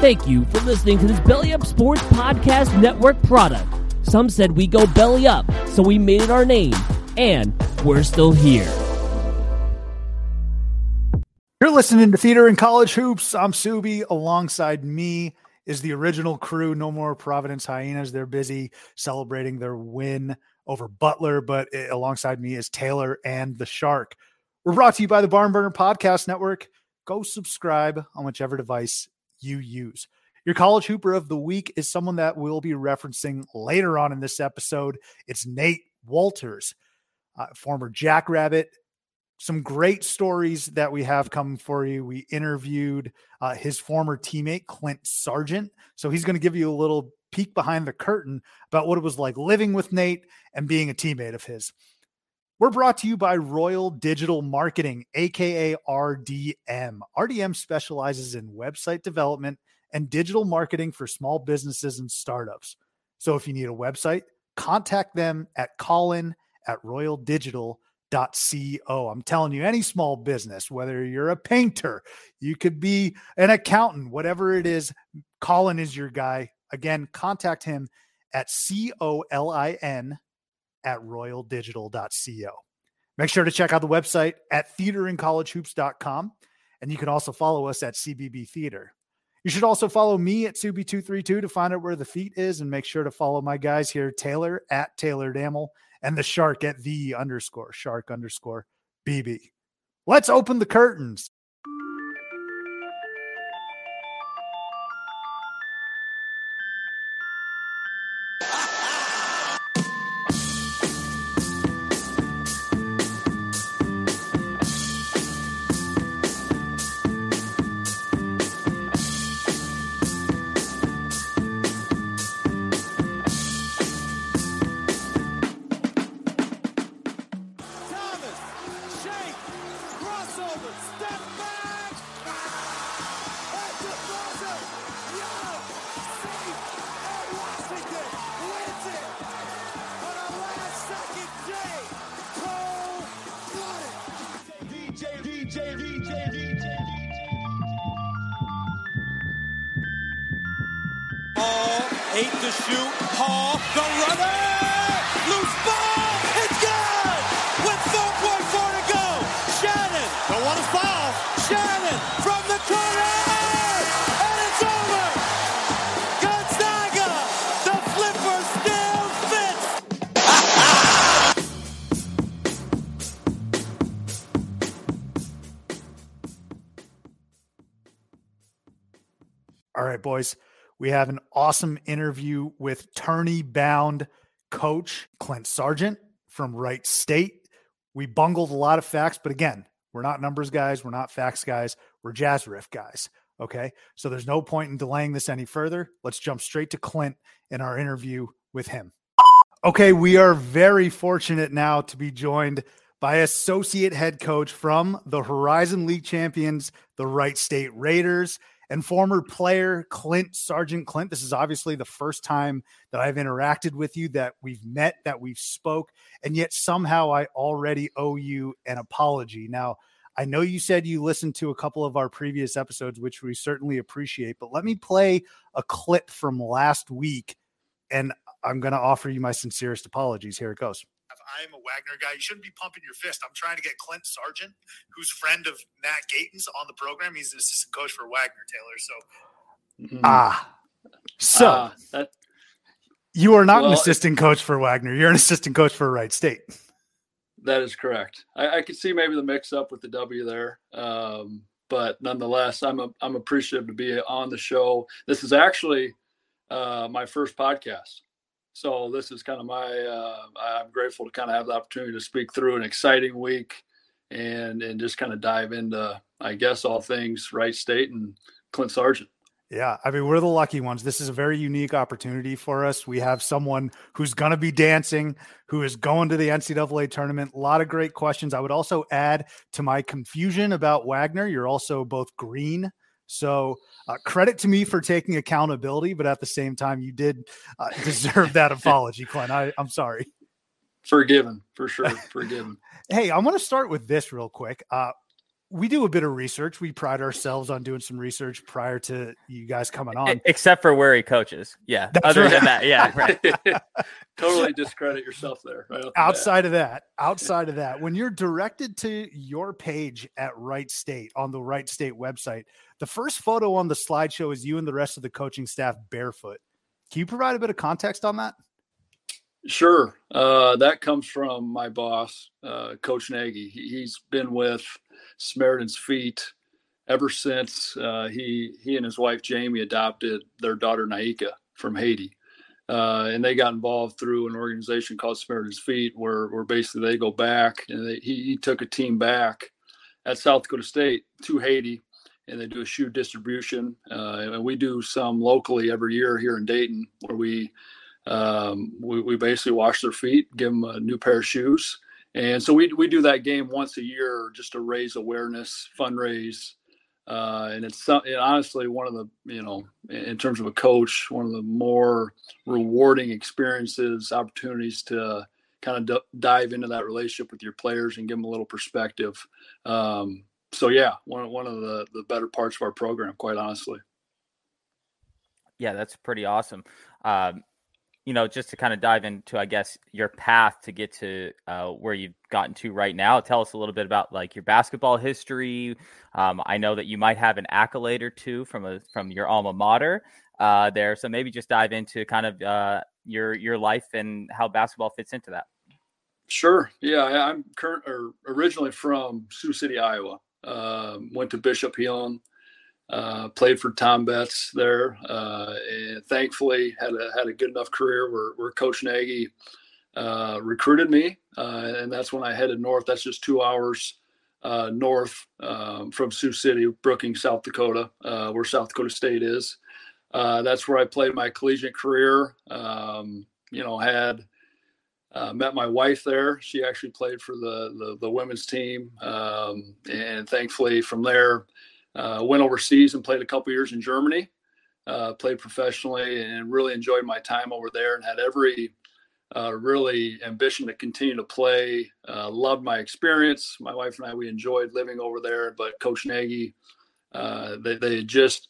Thank you for listening to this Belly Up Sports Podcast Network product. Some said we go belly up, so we made it our name, and we're still here. You're listening to Theater In College Hoops. I'm Subi. Alongside me is the original crew. No more Providence Hyenas. They're busy celebrating their win over Butler, but eh, alongside me is Taylor and the Shark. We're brought to you by the Barn Burner Podcast Network. Go subscribe on whichever device you use. Your college hooper of the week is someone that we'll be referencing later on in this episode. It's Nate Wolters, uh, former Jackrabbit, some great stories that we have coming for you. We interviewed uh, his former teammate, Clint Sargent. So he's going to give you a little peek behind the curtain about what it was like living with Nate and being a teammate of his. We're brought to you by Royal Digital Marketing, aka RDM. RDM specializes in website development and digital marketing for small businesses and startups. So if you need a website, contact them at Colin at royaldigital.com Co. I'm telling you, any small business, whether you're a painter, you could be an accountant, whatever it is, Colin is your guy. Again, contact him at C O L I N at royaldigital.co. Make sure to check out the website at theaterincollegehoops.com. And you can also follow us at CBB Theater. You should also follow me at Subi232 to find out where the feet is and make sure to follow my guys here, Taylor at Taylor Damel and the shark at the underscore shark underscore BB. Let's open the curtains. crossover, step back, and DeRosa, Young, safe, and Washington wins it on a last-second day. Cold-blooded. DJ, DJ, DJ, DJ, All eight to shoot. Hall, the runner. Boys. We have an awesome interview with tourney bound coach Clint Sargent from Wright State. We bungled a lot of facts, but again, we're not numbers guys. We're not facts guys. We're jazz riff guys. Okay. So there's no point in delaying this any further. Let's jump straight to Clint in our interview with him. Okay. We are very fortunate now to be joined by associate head coach from the Horizon League champions, the Wright State Raiders and former player Clint Sargent Clint. This is obviously the first time that I've interacted with you, that we've met, that we've spoke, and yet somehow I already owe you an apology. Now, I know you said you listened to a couple of our previous episodes, which we certainly appreciate, but let me play a clip from last week, and I'm going to offer you my sincerest apologies. Here it goes. I'm a Wagner guy. You shouldn't be pumping your fist. I'm trying to get Clint Sargent, who's friend of Matt Gatens, on the program. He's an assistant coach for Wagner Taylor. So mm-hmm. ah, so uh, that, you are not well, an assistant coach for Wagner. You're an assistant coach for Wright State. That is correct. I, I could see maybe the mix up with the W there. Um, but nonetheless, I'm a, I'm appreciative to be on the show. This is actually uh, my first podcast. So this is kind of my. Uh, I'm grateful to kind of have the opportunity to speak through an exciting week, and and just kind of dive into, I guess, all things Wright State and Clint Sargent. Yeah, I mean, we're the lucky ones. This is a very unique opportunity for us. We have someone who's going to be dancing, who is going to the NCAA tournament. A lot of great questions. I would also add to my confusion about Wagner, you're also both green so uh, credit to me for taking accountability, but at the same time, you did uh, deserve that apology, Clint. I, I'm sorry. Forgiven, for sure. Forgiven. hey, I want to start with this real quick. Uh, we do a bit of research. We pride ourselves on doing some research prior to you guys coming on. Except for where he coaches. Yeah. That's Other right. than that, yeah, right. totally discredit yourself there. Right off the outside of that, outside of that, when you're directed to your page at Wright State on the Wright State website, the first photo on the slideshow is you and the rest of the coaching staff barefoot. Can you provide a bit of context on that? Sure. Uh, that comes from my boss, uh, Coach Nagy. He, he's been with Samaritan's Feet ever since uh, he he and his wife Jamie adopted their daughter Naika from Haiti, uh, and they got involved through an organization called Samaritan's Feet, where where basically they go back and they, he, he took a team back at South Dakota State to Haiti, and they do a shoe distribution, uh, and we do some locally every year here in Dayton, where we um, we, we basically wash their feet, give them a new pair of shoes. And so we, we do that game once a year just to raise awareness, fundraise. Uh, and it's and honestly one of the, you know, in terms of a coach, one of the more rewarding experiences, opportunities to kind of d- dive into that relationship with your players and give them a little perspective. Um, so yeah, one, one of the, the better parts of our program, quite honestly. Yeah, that's pretty awesome. Um, you know, just to kind of dive into, I guess, your path to get to uh, where you've gotten to right now. Tell us a little bit about like your basketball history. Um, I know that you might have an accolade or two from a from your alma mater uh, there, so maybe just dive into kind of uh, your your life and how basketball fits into that. Sure. Yeah, I'm current or originally from Sioux City, Iowa. Um, went to Bishop Heelan, uh, played for Tom Betts there, uh, and thankfully had a had a good enough career where, where Coach Nagy uh, recruited me, uh, and that's when I headed north. That's just two hours uh, north um, from Sioux City, Brookings, South Dakota, uh, where South Dakota State is. Uh, that's where I played my collegiate career. Um, you know, had uh, met my wife there. She actually played for the the, the women's team, um, and thankfully from there uh, went overseas and played a couple years in Germany. Uh, played professionally and really enjoyed my time over there, and had every uh, really ambition to continue to play. Uh, loved my experience. My wife and I we enjoyed living over there, but Coach Nagy uh, they they had just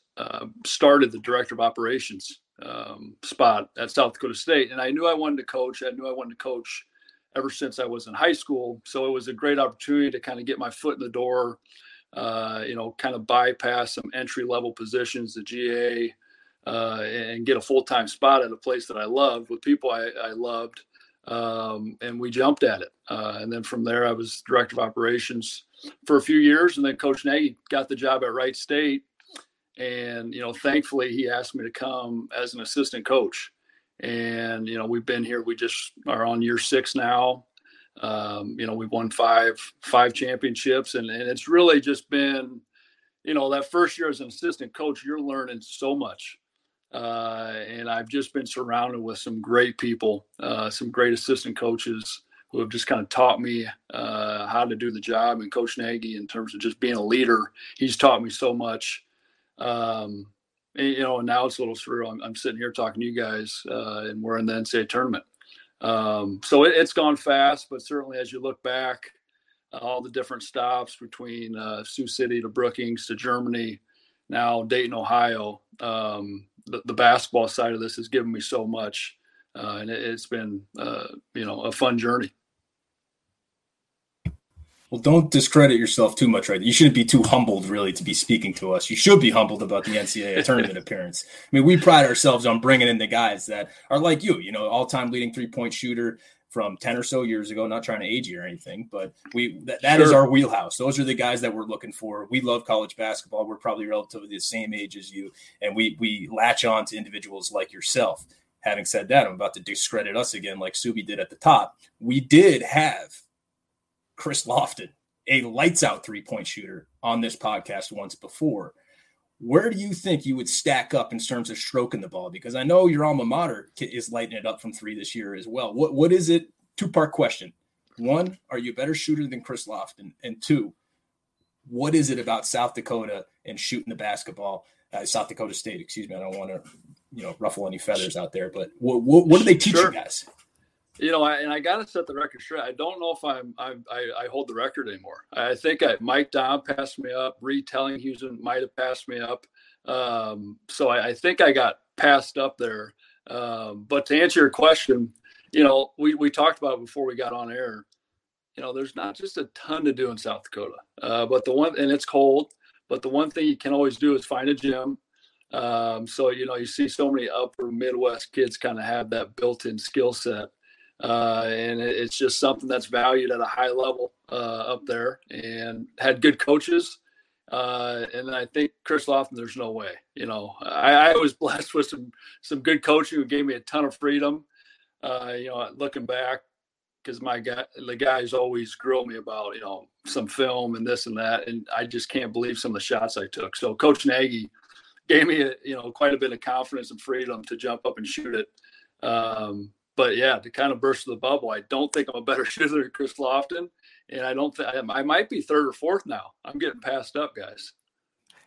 started the director of operations um, spot at South Dakota State, and I knew I wanted to coach. I knew I wanted to coach ever since I was in high school. So it was a great opportunity to kind of get my foot in the door. Uh, you know, kind of bypass some entry level positions, the GA, uh, and get a full time spot at a place that I loved with people I, I loved. Um, and we jumped at it. Uh, and then from there, I was director of operations for a few years, and then Coach Nagy got the job at Wright State and you know thankfully he asked me to come as an assistant coach. And you know we've been here we just are on year six now. Um, you know we've won five five championships. And, and it's really just been you know that first year as an assistant coach you're learning so much. Uh, and i've just been surrounded with some great people uh, some great assistant coaches who have just kind of taught me uh, how to do the job and coach nagy in terms of just being a leader. He's taught me so much um, and, you know, and now it's a little surreal. I'm, I'm sitting here talking to you guys, uh, and we're in the NCAA tournament. Um, so it, it's gone fast, but certainly as you look back, uh, all the different stops between uh, Sioux City to Brookings to Germany, now Dayton, Ohio, um, the, the, basketball side of this has given me so much, uh, and it, has been, uh, you know, a fun journey. Well, don't discredit yourself too much, right? You shouldn't be too humbled, really, to be speaking to us. You should be humbled about the NCAA tournament appearance. I mean, we pride ourselves on bringing in the guys that are like you, you know, all-time leading three-point shooter from 10 or so years ago. Not trying to age you or anything, but we that, that sure. is our wheelhouse. Those are the guys that we're looking for. We love college basketball. We're probably relatively the same age as you, and we we latch on to individuals like yourself. Having said that, I'm about to discredit us again, like Subi did at the top. We did have Chris Lofton, a lights out three point shooter on this podcast once before. Where do you think you would stack up in terms of stroking the ball? Because I know your alma mater is lighting it up from three this year as well. What what is it? Two part question. One, are you a better shooter than Chris Lofton? And two, what is it about South Dakota and shooting the basketball? Uh, South Dakota State, excuse me. I don't want to, you know, ruffle any feathers out there, but what what, what do they teach sure. you guys? You know, I, and I got to set the record straight. I don't know if I'm, I'm I, I hold the record anymore. I think I, Mike Daum passed me up. Reed Tellinghuisen might have passed me up. Um, so I, I, think I got passed up there. Um, but to answer your question, you know, we, we talked about before we got on air. You know, there's not just a ton to do in South Dakota, uh, but the one and it's cold. But the one thing you can always do is find a gym. Um, so you know, you see so many upper Midwest kids kind of have that built-in skill set uh, and it's just something that's valued at a high level uh, up there and had good coaches. Uh, and I think Chris Lofton, there's no way. You know, I, I, was blessed with some some good coaching who gave me a ton of freedom. Uh, you know, looking back, because my guy, the guys always grill me about you know some film and this and that, and I just can't believe some of the shots I took. So Coach Nagy gave me a, you know quite a bit of confidence and freedom to jump up and shoot it. Um, but yeah, to kind of burst the bubble, I don't think I'm a better shooter than Chris Lofton, and I don't think I might be third or fourth now. I'm getting passed up, guys.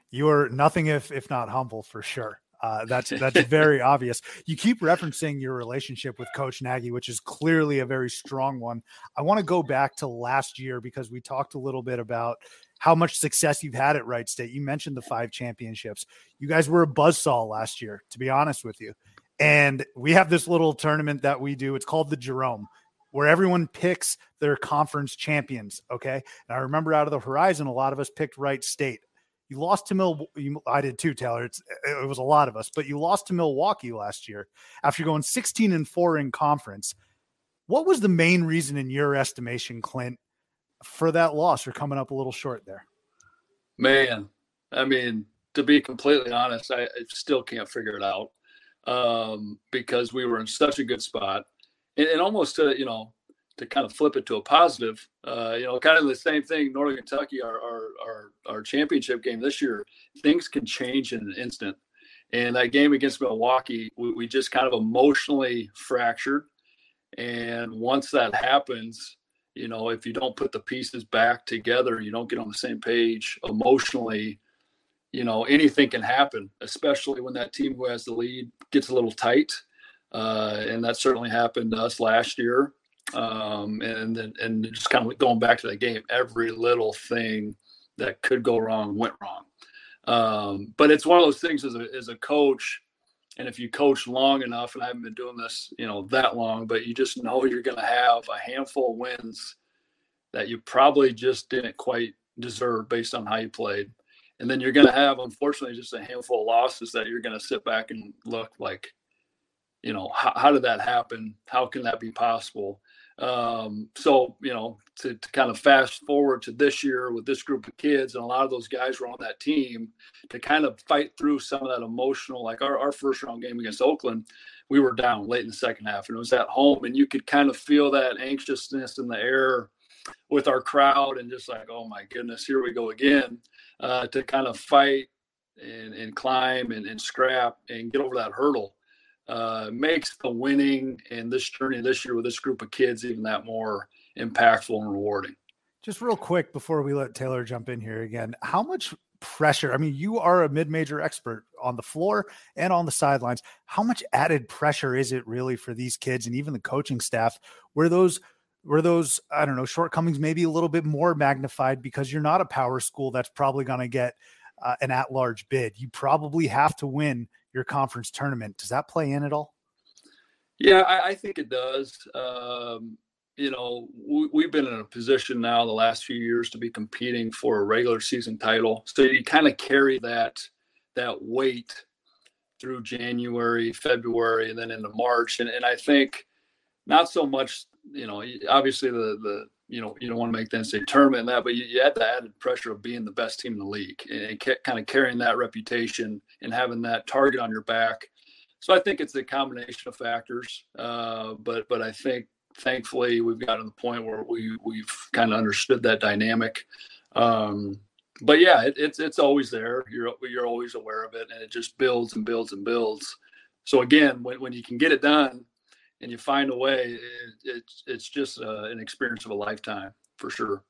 You are nothing if if not humble for sure. Uh, that's that's very obvious. You keep referencing your relationship with Coach Nagy, which is clearly a very strong one. I want to go back to last year because we talked a little bit about how much success you've had at Wright State. You mentioned the five championships. You guys were a buzzsaw last year, to be honest with you. And we have this little tournament that we do. It's called the Jerome, where everyone picks their conference champions. Okay. And I remember out of the horizon, a lot of us picked Wright State. You lost to Mill. I did too, Taylor. It's, it was a lot of us, but you lost to Milwaukee last year after going 16 and four in conference. What was the main reason, in your estimation, Clint, for that loss or coming up a little short there? Man, I mean, to be completely honest, I, I still can't figure it out um, because we were in such a good spot, and, and, almost to you know to kind of flip it to a positive, uh, you know, kind of the same thing. Northern Kentucky, our, our our our championship game this year, things can change in an instant. And that game against Milwaukee, we, we just kind of emotionally fractured. And once that happens, you know, if you don't put the pieces back together, you don't get on the same page emotionally you know anything can happen, especially when that team who has the lead gets a little tight, uh, and that certainly happened to us last year. Um, and then and just kind of going back to that game, every little thing that could go wrong went wrong. Um, but it's one of those things as a as a coach, and if you coach long enough, and I haven't been doing this, you know, that long, but you just know you're going to have a handful of wins that you probably just didn't quite deserve based on how you played and then you're going to have unfortunately just a handful of losses that you're going to sit back and look like you know how, how did that happen? How can that be possible? Um, so you know to, to, kind of fast forward to this year with this group of kids and a lot of those guys were on that team to kind of fight through some of that emotional like our, our first round game against oakland we were down late in the second half and it was at home and you could kind of feel that anxiousness in the air with our crowd and just like oh my goodness here we go again uh, to kind of fight and, and climb and, and, scrap and get over that hurdle uh, makes the winning and this journey this year with this group of kids even that more impactful and rewarding. Just real quick before we let Taylor jump in here again, how much pressure? I mean, you are a mid-major expert on the floor and on the sidelines. How much added pressure is it really for these kids and even the coaching staff where those were those i don't know shortcomings maybe a little bit more magnified because you're not a power school that's probably going to get uh, an at-large bid. You probably have to win your conference tournament. Does that play in at all? Yeah i, I think it does. Um, you know we, have been in a position now the last few years to be competing for a regular season title. So you kind of carry that that weight through january february and then into march. And, and i think not so much you know, obviously the the you know you don't want to make the NCAA tournament and that, but you, you had the added pressure of being the best team in the league and, and kind of carrying that reputation and having that target on your back. So I think it's a combination of factors, uh, but but I think thankfully we've gotten to the point where we we've kind of understood that dynamic. Um, but yeah, it, it's it's always there. You're you're always aware of it, and it just builds and builds and builds. So again, when when you can get it done, and you find a way, it, it's it's just uh, an experience of a lifetime for sure.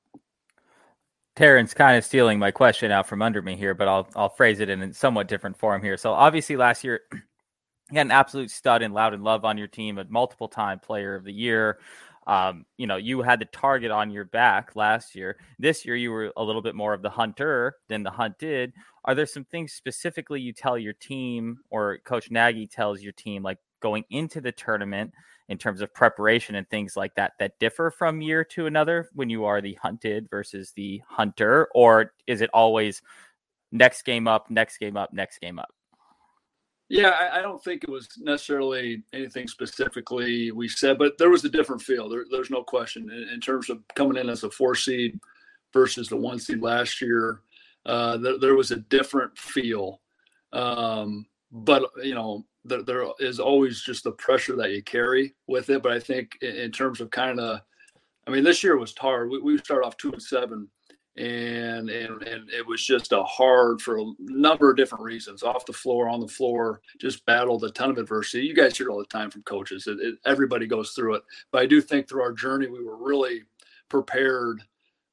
Terrence kind of stealing my question out from under me here, but I'll I'll phrase it in a somewhat different form here. So obviously last year You had an absolute stud in Loudon Love on your team, a multiple time player of the year. Um, you know, you had the target on your back last year. This year, you were a little bit more of the hunter than the hunted. Are there some things specifically you tell your team or Coach Nagy tells your team, like going into the tournament in terms of preparation and things like that, that differ from year to another when you are the hunted versus the hunter? Or is it always next game up, next game up, next game up? Yeah, I, I, don't think it was necessarily anything specifically we said, but there was a different feel. There, there's no question in, in, terms of coming in as a four seed versus the one seed last year. Uh, there, there, was a different feel, um, but you know there, there is always just the pressure that you carry with it. But I think in, in terms of kind of, I mean, this year was hard. We, we started off two and seven and and and it was just a hard for a number of different reasons off the floor on the floor just battled a ton of adversity you guys hear it all the time from coaches it, it, everybody goes through it but i do think through our journey we were really prepared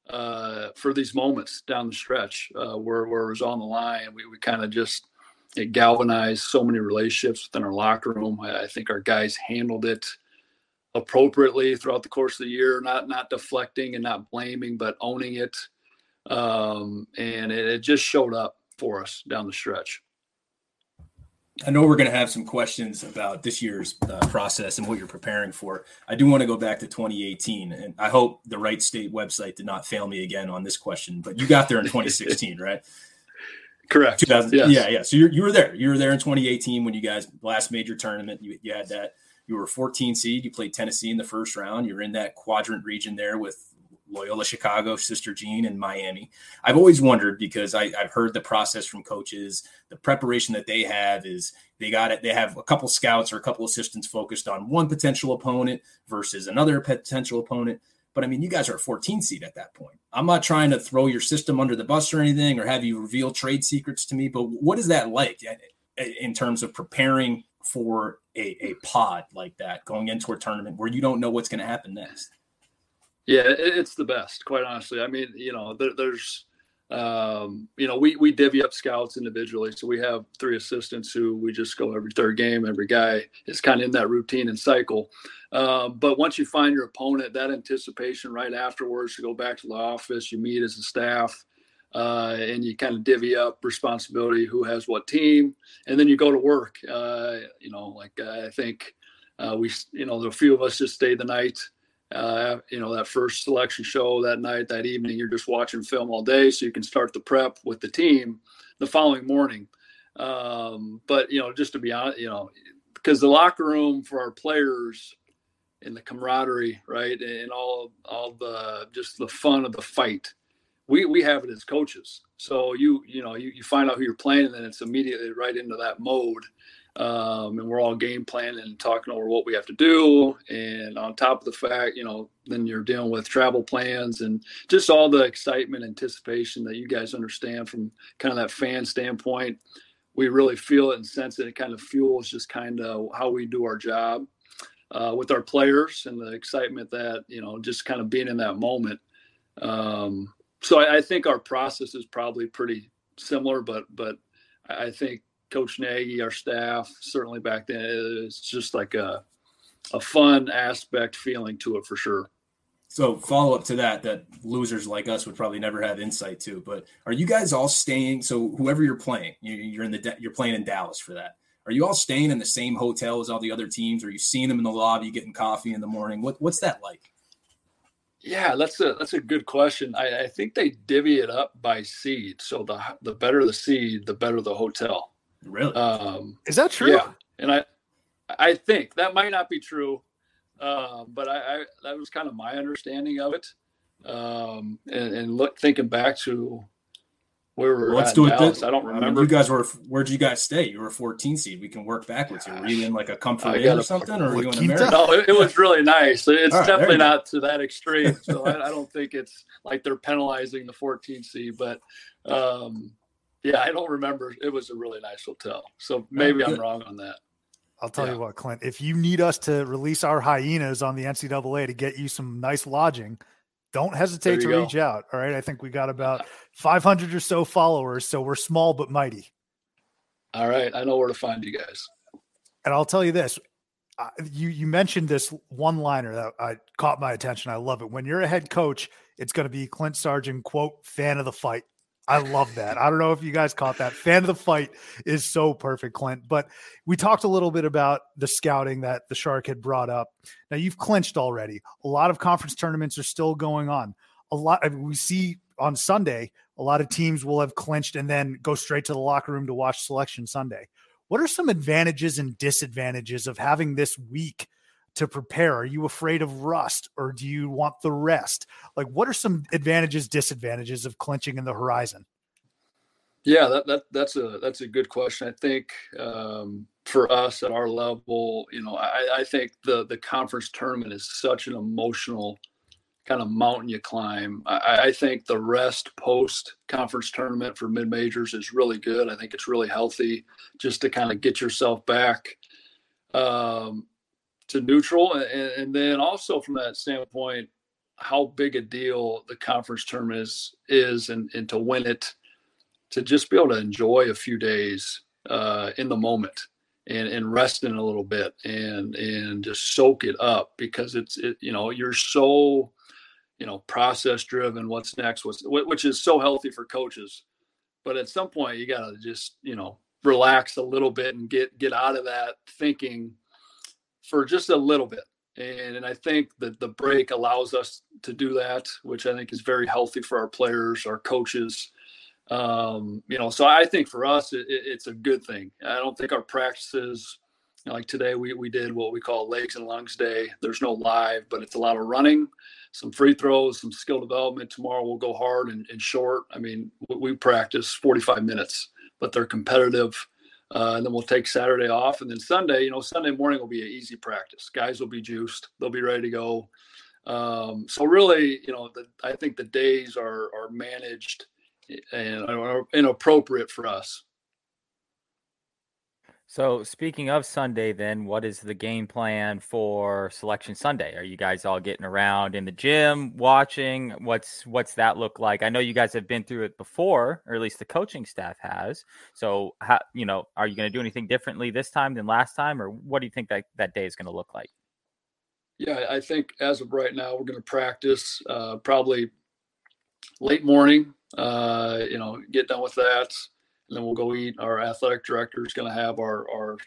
uh, for these moments down the stretch uh, where, where it was on the line we, we kind of just it galvanized so many relationships within our locker room I, I think our guys handled it appropriately throughout the course of the year not not deflecting and not blaming but owning it um, and it, it just showed up for us down the stretch. I know we're going to have some questions about this year's uh, process and what you're preparing for. I do want to go back to 2018, and I hope the Wright State website did not fail me again on this question. But you got there in 2016, right? Correct. 2000, yes. Yeah, yeah. So you you were there. You were there in 2018 when you guys last major tournament. You, you had that. You were 14 seed. You played Tennessee in the first round. You're in that quadrant region there with Loyola Chicago, Sister Jean, and Miami. I've always wondered because I, have heard the process from coaches. The preparation that they have is they got it. They have a couple scouts or a couple assistants focused on one potential opponent versus another potential opponent. But I mean, you guys are a 14 seed at that point. I'm not trying to throw your system under the bus or anything or have you reveal trade secrets to me, but what is that like in terms of preparing for a, a pod like that going into a tournament where you don't know what's going to happen next? Yeah, it's the best, quite honestly. I mean, you know, there, there's, um, you know, we we divvy up scouts individually, so we have three assistants who we just go every third game. Every guy is kind of in that routine and cycle. Uh, but once you find your opponent, that anticipation right afterwards you go back to the office, you meet as a staff. Uh, and you kind of divvy up responsibility who has what team and then you go to work uh, you know like i think uh, we you know a few of us just stayed the night uh, you know, that first selection show that night, that evening, you're just watching film all day, so you can start the prep with the team the following morning. Um, but you know, just to be honest, you know, because the locker room for our players and the camaraderie, right, and all all the just the fun of the fight, we we have it as coaches. So you you know you, you find out who you're playing, and then it's immediately right into that mode um, and we're all game planning and talking over what we have to do. And on top of the fact, you know, then you're dealing with travel plans and just all the excitement, anticipation that you guys understand from kind of that fan standpoint. We really feel it and sense it. It kind of fuels just kind of how we do our job uh, with our players and the excitement that you know just kind of being in that moment. Um, so I, I think our process is probably pretty similar, but but I think Coach Nagy, our staff, certainly back then, it's just like a a fun aspect feeling to it for sure. So follow up to that, that losers like us would probably never have insight to. But are you guys all staying? So whoever you're playing, you're in the you're playing in Dallas for that. Are you all staying in the same hotel as all the other teams? Are you seeing them in the lobby, getting coffee in the morning? What what's that like? Yeah, that's a that's a good question. I, I think they divvy it up by seed. So the the better the seed, the better the hotel. Really? Um, Is that true? Yeah, and I, I think that might not be true, uh, but I, I, that was kind of my understanding of it. Um, and, and look, thinking back to where we were Let's do Dallas, it. This. I don't remember. I mean, you guys were. Where'd you guys stay? You were a 14 seed. We can work backwards here. Were you in like a comfort inn or something, or were you in America? No, it, it, was really nice. It's right, definitely not to that extreme. So I, I, don't think it's like they're penalizing the 14 seed, but um, yeah, I don't remember. It was a really nice hotel. So maybe I'm wrong on that. I'll tell yeah. you what, Clint, if you need us to release our hyenas on the NCAA to get you some nice lodging, don't hesitate to go. reach out. All right. I think we got about 500 or so followers. So we're small but mighty. All right. I know where to find you guys. And I'll tell you this: uh, you you mentioned this one liner that I caught my attention. I love it. When you're a head coach, it's going to be Clint Sargent quote fan of the fight. I love that. I don't know if you guys caught that. Fan of the fight is so perfect, Clint. But we talked a little bit about the scouting that the Shark had brought up. Now you've clinched already. A lot of conference tournaments are still going on. A lot I mean, we see on Sunday, a lot of teams will have clinched and then go straight to the locker room to watch selection Sunday. What are some advantages and disadvantages of having this week to prepare? Are you afraid of rust or do you want the rest? Like, what are some advantages, disadvantages of clinching in the horizon? Yeah, that, that that's a that's a good question. I think um, for us at our level, you know, I, I think the the conference tournament is such an emotional kind of mountain you climb. I, I think the rest post conference tournament for mid majors is really good. I think it's really healthy just to kind of get yourself back. Um, to neutral, and, and then also from that standpoint, how big a deal the conference tournament is, is and, and to win it, to just be able to enjoy a few days uh, in the moment and, and resting a little bit and and just soak it up because it's it, you know you're so you know process driven what's next what's which is so healthy for coaches. But at some point you got to just you know relax a little bit and get get out of that thinking for just a little bit. And, and I think that the break allows us to do that, which I think is very healthy for our players, our coaches. Um, you know, so I think for us, it, it's a good thing. I don't think our practices, like today, we, we did what we call legs and lungs day. There's no live, but it's a lot of running, some free throws, some skill development. Tomorrow we'll go hard and, and short. I mean, we practice 45 minutes, but they're competitive. Uh, and then we'll take Saturday off. And then Sunday, you know, Sunday morning will be an easy practice. Guys will be juiced. They'll be ready to go. Um, so really, you know, the, I think the days are, are managed and are inappropriate for us. So, speaking of Sunday, then, what is the game plan for Selection Sunday? Are you guys all getting around in the gym, watching? What's what's that look like? I know you guys have been through it before, or at least the coaching staff has. So, how you know, are you going to do anything differently this time than last time, or what do you think that that day is going to look like? Yeah, I think as of right now, we're going to practice uh, probably late morning. Uh, you know, get done with that and then we'll go eat. Our athletic director is going to have our our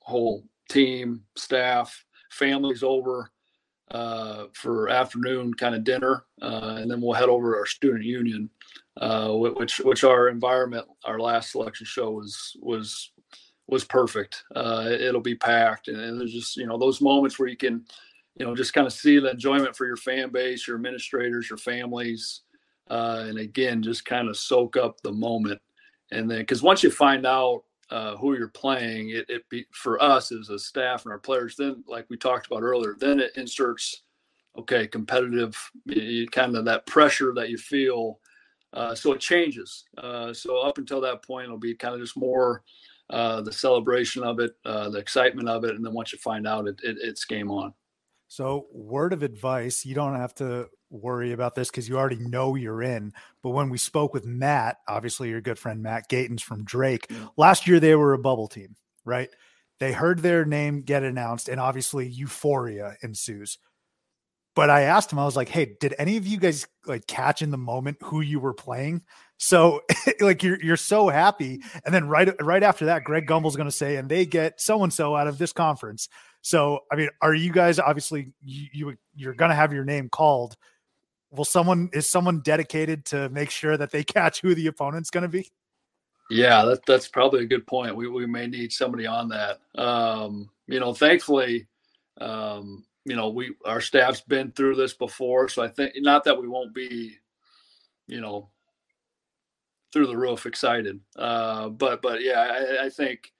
whole team, staff, families over uh, for afternoon kind of dinner, uh, and then we'll head over to our student union, uh, which which our environment, our last selection show was was was perfect. Uh, it'll be packed, and, and there's just you know those moments where you can, you know, just kind of see the enjoyment for your fan base, your administrators, your families, uh, and again, just kind of soak up the moment and then because once you find out uh, who you're playing, it, it be for us as a staff and our players. Then, like we talked about earlier, then it inserts okay competitive kind of that pressure that you feel. Uh, so it changes. Uh, so up until that point, it'll be kind of just more uh, the celebration of it, uh, the excitement of it, and then once you find out, it, it, it's game on. So, word of advice: you don't have to worry about this because you already know you're in. But when we spoke with Matt, obviously your good friend Matt Gatens from Drake, last year they were a bubble team, right? They heard their name get announced, and obviously euphoria ensues. But I asked him, I was like, "Hey, did any of you guys like catch in the moment who you were playing?" So, like, you're you're so happy, and then right right after that, Greg Gumbel's going to say, "And they get so and so out of this conference." So, I mean, are you guys obviously you, you you're going to have your name called? Will someone is someone dedicated to make sure that they catch who the opponent's going to be? Yeah, that, that's probably a good point. We, we may need somebody on that. Um, you know, thankfully, um, you know, we our staff's been through this before, so I think not that we won't be, you know, through the roof excited. Uh, but but yeah, I, I think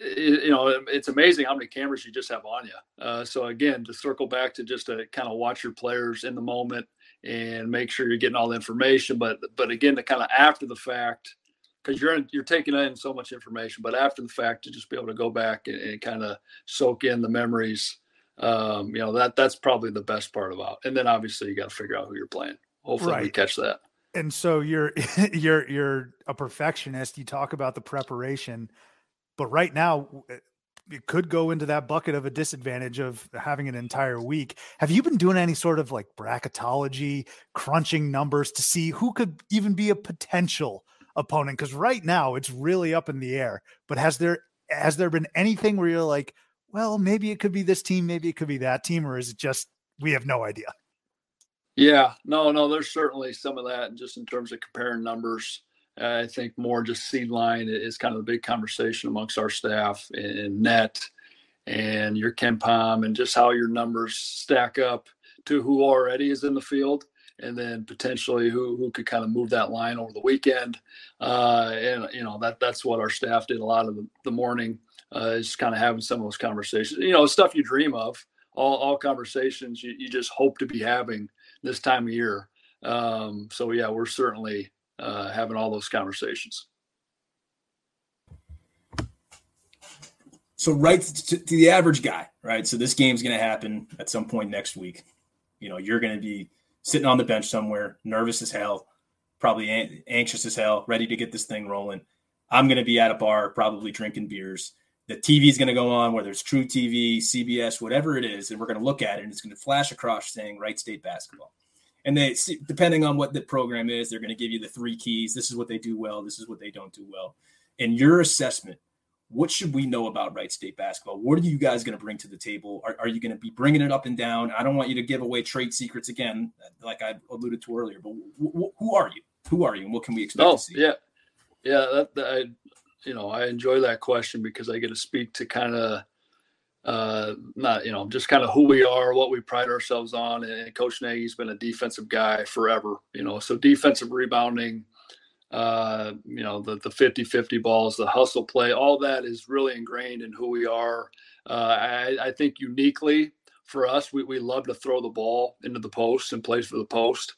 you know, it's amazing how many cameras you just have on you. Uh, so again, to circle back to just to kind of watch your players in the moment and make sure you're getting all the information. But but again, to kind of after the fact, because you're in, you're taking in so much information, but after the fact, to just be able to go back and, and kind of soak in the memories. Um, you know that that's probably the best part about. And then obviously you got to figure out who you're playing. Hopefully right. we catch that. And so you're you're you're a perfectionist. You talk about the preparation but right now, it could go into that bucket of a disadvantage of having an entire week. Have you been doing any sort of like bracketology, crunching numbers to see who could even be a potential opponent? Because right now it's really up in the air. But has there has there been anything where you're like, well, maybe it could be this team, maybe it could be that team, or is it just we have no idea? Yeah, no, no, there's certainly some of that just in terms of comparing numbers. I think more just seed line is kind of the big conversation amongst our staff and net and your KenPom and just how your numbers stack up to who already is in the field and then potentially who who could kind of move that line over the weekend. Uh, and you know that that's what our staff did a lot of the, the morning uh, is kind of having some of those conversations. You know, stuff you dream of, all all conversations you, you just hope to be having this time of year. Um, so yeah, we're certainly uh, having all those conversations. So right to, to, the average guy, right? So this game's going to happen at some point next week. You know, you're going to be sitting on the bench somewhere, nervous as hell, probably an- anxious as hell, ready to get this thing rolling. I'm going to be at a bar, probably drinking beers. The TV is going to go on, whether it's truTV, CBS, whatever it is, and we're going to look at it, and it's going to flash across saying Wright State basketball and they depending on what the program is they're going to give you the three keys this is what they do well this is what they don't do well in your assessment what should we know about Wright State basketball? What are you guys going to bring to the table? Are, are you going to be bringing it up and down? I don't want you to give away trade secrets again, like I alluded to earlier. But who are you? Who are you, and what can we expect oh, to see? Yeah, yeah. That, that, I, you know, I enjoy that question because I get to speak to kind of uh, not you know just kind of who we are, what we pride ourselves on. And Coach Nagy's been a defensive guy forever, you know. So defensive rebounding, uh, you know, the the 50-50 balls, the hustle play, all that is really ingrained in who we are. Uh, I, I think uniquely for us, we, we love to throw the ball into the post and plays for the post.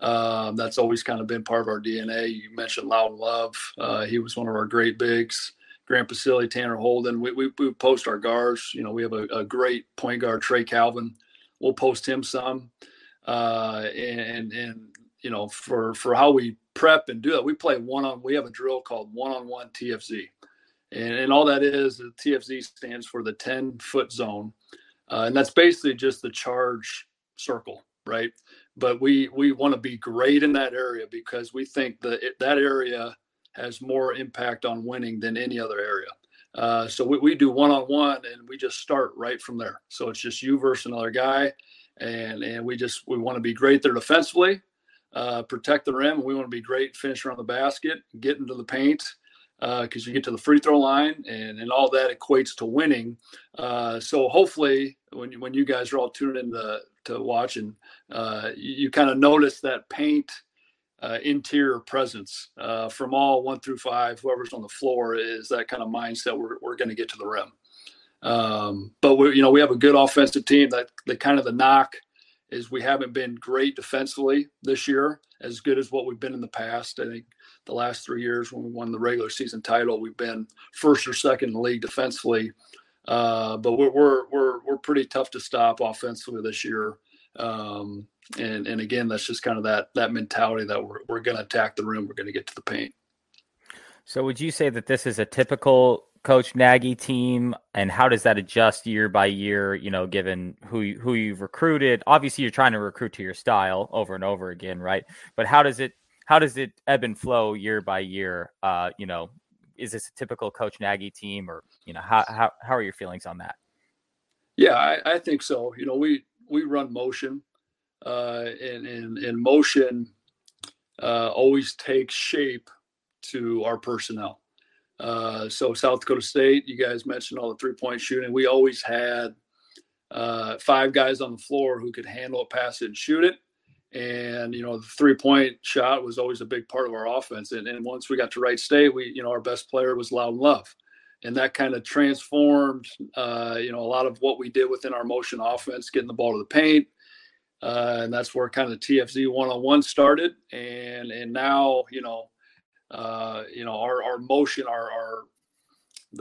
Um, that's always kind of been part of our DNA. You mentioned Loudon Love. Uh, he was one of our great bigs. Grant Basile, Tanner Holden. We, we, we, post our guards. You know, we have a, a, great point guard, Trey Calvin. We'll post him some. Uh, and, and, you know, for, for how we prep and do that, we play one on, we have a drill called one on one TFZ. And, and all that is, the TFZ stands for the 10 foot zone. Uh, and that's basically just the charge circle, right? But we, we want to be great in that area because we think that that area has more impact on winning than any other area. Uh, so we, we do one on one and we just start right from there. So it's just you versus another guy. And, and we just, we want to be great there defensively, uh, protect the rim. We want to be great finishing on the basket, get into the paint because uh, you get to the free throw line and, and all that equates to winning. Uh, so hopefully when, when you guys are all tuning in to, to watch and uh, you, you kind of notice that paint – uh, interior presence uh, from all one through five, whoever's on the floor is that kind of mindset. We're, we're going to get to the rim. Um, but we, you know, we have a good offensive team. That the kind of the knock is we haven't been great defensively this year, as good as what we've been in the past. I think the last three years when we won the regular season title, we've been first or second in the league defensively. Uh, but we're, we're we're we're pretty tough to stop offensively this year. Um, and and again that's just kind of that that mentality that we're, we're going to attack the room we're going to get to the paint. So would you say that this is a typical coach nagy team and how does that adjust year by year you know given who who you've recruited? Obviously you're trying to recruit to your style over and over again right? But how does it how does it ebb and flow year by year? Uh you know is this a typical coach nagy team or you know how how, how are your feelings on that? Yeah I, I think so. You know we we run motion uh, and, and, and motion uh, always takes shape to our personnel. Uh, so South Dakota State, you guys mentioned all the three point shooting. We always had uh, five guys on the floor who could handle it, pass it, and shoot it. And you know the three point shot was always a big part of our offense. And, and once we got to Wright State, we you know our best player was Loudon Love, and that kind of transformed uh, you know a lot of what we did within our motion offense, getting the ball to the paint, uh, and that's where kind of TFZ one-on-one started. And and now you know, uh, you know our our motion, our our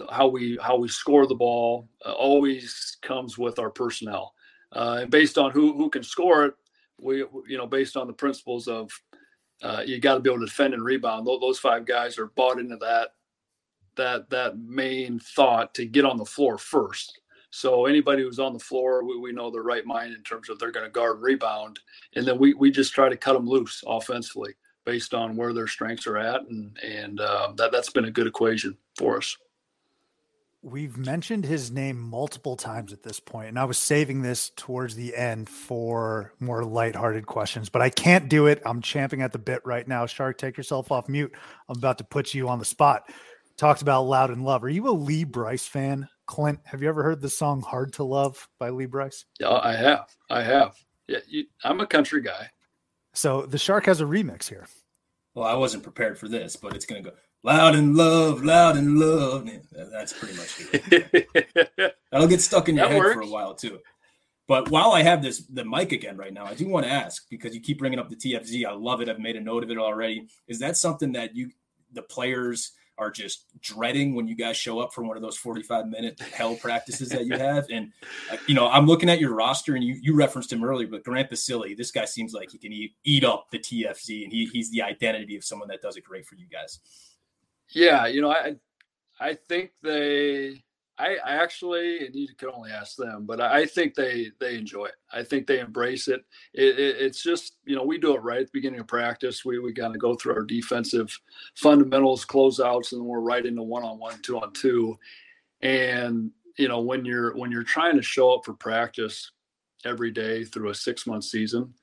how we how we score the ball uh, always comes with our personnel, uh, and based on who who can score it, we you know based on the principles of uh, you got to be able to defend and rebound. Those five guys are bought into that that that main thought to get on the floor first. So anybody who's on the floor, we, we know their right mind in terms of they're going to guard rebound, and then we we just try to cut them loose offensively based on where their strengths are at, and and uh, that that's been a good equation for us. We've mentioned his name multiple times at this point, and I was saving this towards the end for more lighthearted questions, but I can't do it. I'm champing at the bit right now. Shark, take yourself off mute. I'm about to put you on the spot. Talked about Loudon Love. Are you a Lee Brice fan? Clint, have you ever heard the song Hard to Love by Lee Brice? Yeah, I have. I have. Yeah, you, I'm a country guy. So the Shark has a remix here. Well, I wasn't prepared for this, but it's going to go Loudon Love, loud and love. That's pretty much it. That'll get stuck in your that head works. for a while too. But while I have this the mic again right now, I do want to ask because you keep bringing up the TFZ. I love it. I've made a note of it already. Is that something that you, the players, are just dreading when you guys show up for one of those 45 minute hell practices that you have. And, uh, you know, I'm looking at your roster and you, you referenced him earlier, but Grant Basile, this guy seems like he can eat, eat up the TFZ and he, he's the identity of someone that does it great for you guys. Yeah. You know, I, I think they, I, I actually, and you can only ask them, but I think they they enjoy it. I think they embrace it. it, it it's just you know we do it right at the beginning of practice. We we kind of go through our defensive fundamentals, closeouts, and then we're right into one on one, two on two. And you know when you're when you're trying to show up for practice every day through a six month season,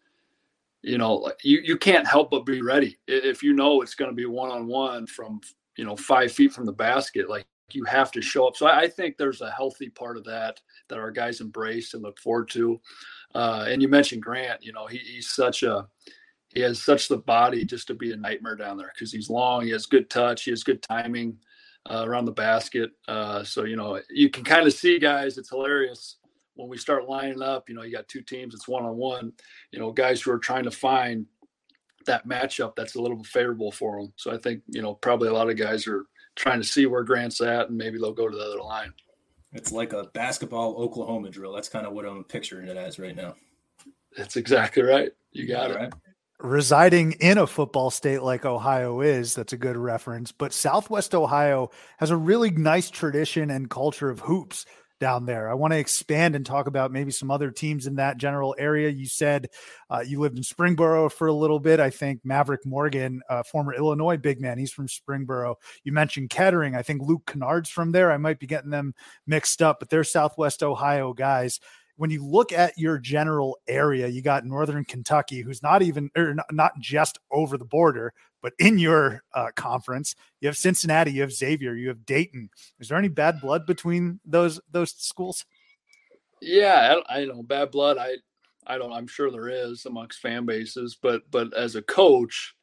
you know you you can't help but be ready if you know it's going to be one on one from you know five feet from the basket like you have to show up. So I, I, think there's a healthy part of that that our guys embrace and look forward to. Uh, and you mentioned Grant. You know, he, he's such a he has such the body just to be a nightmare down there because he's long. He has good touch. He has good timing uh, around the basket. Uh, so you know, you can kind of see guys. It's hilarious when we start lining up. You know, you got two teams. It's one on one. You know, guys who are trying to find that matchup that's a little favorable for them. So I think you know probably a lot of guys are trying to see where Grant's at, and maybe they'll go to the other line. It's like a basketball Oklahoma drill. That's kind of what I'm picturing it as right now. That's exactly right. You got it. Right. Residing in a football state like Ohio is, that's a good reference. But Southwest Ohio has a really nice tradition and culture of hoops down there. I want to expand and talk about maybe some other teams in that general area. You said uh, you lived in Springboro for a little bit. I think Maverick Morgan, uh, former Illinois big man, he's from Springboro. You mentioned Kettering. I think Luke Kennard's from there. I might be getting them mixed up, but they're Southwest Ohio guys when you look at your general area, you got Northern Kentucky, who's not even or not just over the border, but in your uh, conference, you have Cincinnati, you have Xavier, you have Dayton. Is there any bad blood between those those schools? Yeah, I, I know bad blood. I I don't. I'm sure there is amongst fan bases, but but as a coach,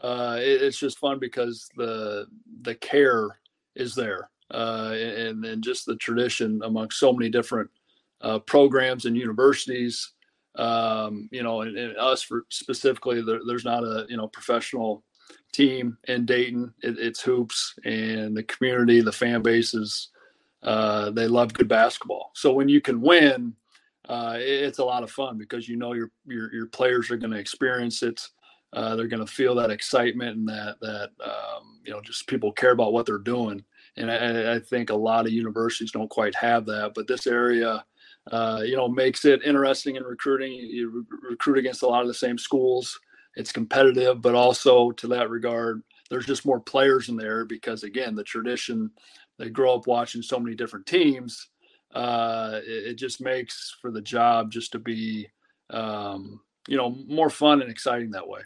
uh, it, it's just fun because the the care is there, uh, and and just the tradition amongst so many different uh, programs and universities. Um, you know, and, and us for specifically, there, there's not a you know professional team in Dayton. It, it's hoops, and the community, the fan bases, uh, they love good basketball. So when you can win, uh, it, it's a lot of fun because you know your your, your players are going to experience it. Uh, they're going to feel that excitement and that that um, you know just people care about what they're doing. And I, I think a lot of universities don't quite have that, but this area uh, you know, makes it interesting in recruiting. You re- recruit against a lot of the same schools. It's competitive, but also to that regard, there's just more players in there because again, the tradition. They grow up watching so many different teams. Uh, it, it, just makes for the job just to be, um, you know, more fun and exciting that way.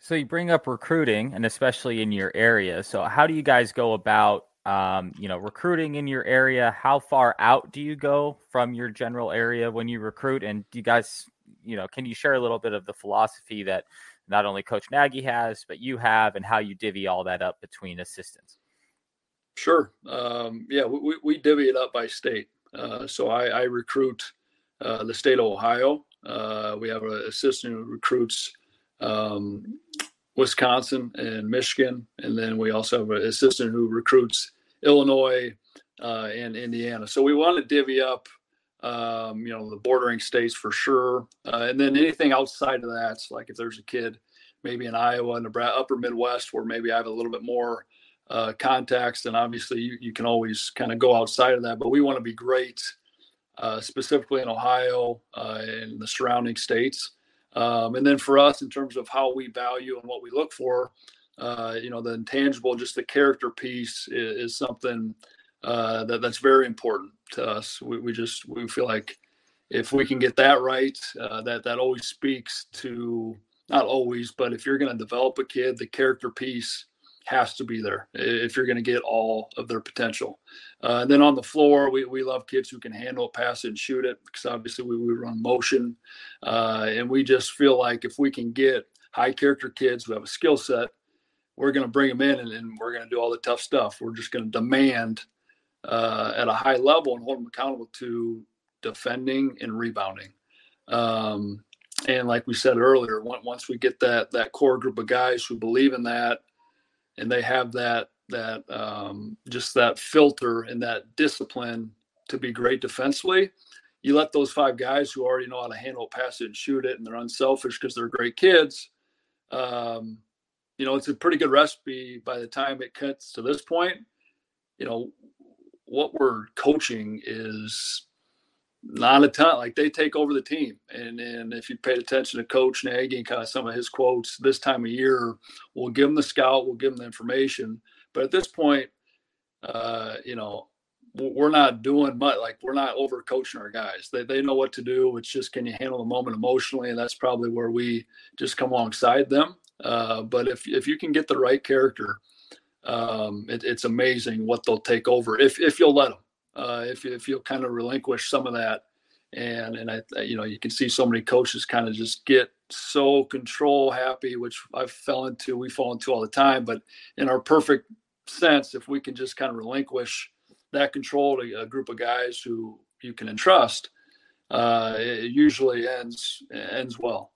So you bring up recruiting, and especially in your area. So how do you guys go about um, you know, recruiting in your area. How far out do you go from your general area when you recruit? And do you guys, you know, can you share a little bit of the philosophy that not only Coach Nagy has, but you have, and how you divvy all that up between assistants? Sure. Um, yeah, we, we divvy it up by state. Uh, so I, I recruit uh, the state of Ohio. Uh, we have an assistant who recruits um, Wisconsin and Michigan, and then we also have an assistant who recruits Illinois uh, and Indiana. So we want to divvy up, um, you know, the bordering states for sure, uh, and then anything outside of that, like if there's a kid maybe in Iowa, Nebraska, Upper Midwest, where maybe I have a little bit more uh, context, and obviously you, you can always kind of go outside of that. But we want to be great, uh, specifically in Ohio uh, and the surrounding states. Um, and then for us, in terms of how we value and what we look for, uh, you know, the intangible, just the character piece is, is something uh, that that's very important to us. We, we just we feel like if we can get that right, uh, that that always speaks to not always, but if you're going to develop a kid, the character piece has to be there if you're going to get all of their potential. Uh, and then on the floor, we, we love kids who can handle it, pass it, and shoot it because obviously we, we run motion. Uh, and we just feel like if we can get high character kids who have a skill set, we're going to bring them in and, and we're going to do all the tough stuff. We're just going to demand uh, at a high level and hold them accountable to defending and rebounding. Um, and like we said earlier, once we get that that core group of guys who believe in that, and they have that that um, just that filter and that discipline to be great defensively, you let those five guys who already know how to handle, a pass and shoot it, and they're unselfish because they're great kids. Um, you know, it's a pretty good recipe by the time it cuts to this point. You know, what we're coaching is not a ton. Like they take over the team, and and if you paid attention to Coach Nagy and kind of some of his quotes this time of year, we'll give them the scout, we'll give them the information. But at this point, uh, you know, we're not doing much. Like we're not over coaching our guys. They they know what to do. It's just can you handle the moment emotionally, and that's probably where we just come alongside them. Uh, but if if you can get the right character um, it, it's amazing what they'll take over if if you'll let them. Uh, if if you'll kind of relinquish some of that, and and I you know you can see so many coaches kind of just get so control happy, which I fell into, we fall into all the time. But in our perfect sense, if we can just kind of relinquish that control to a group of guys who you can entrust, uh, it usually ends ends well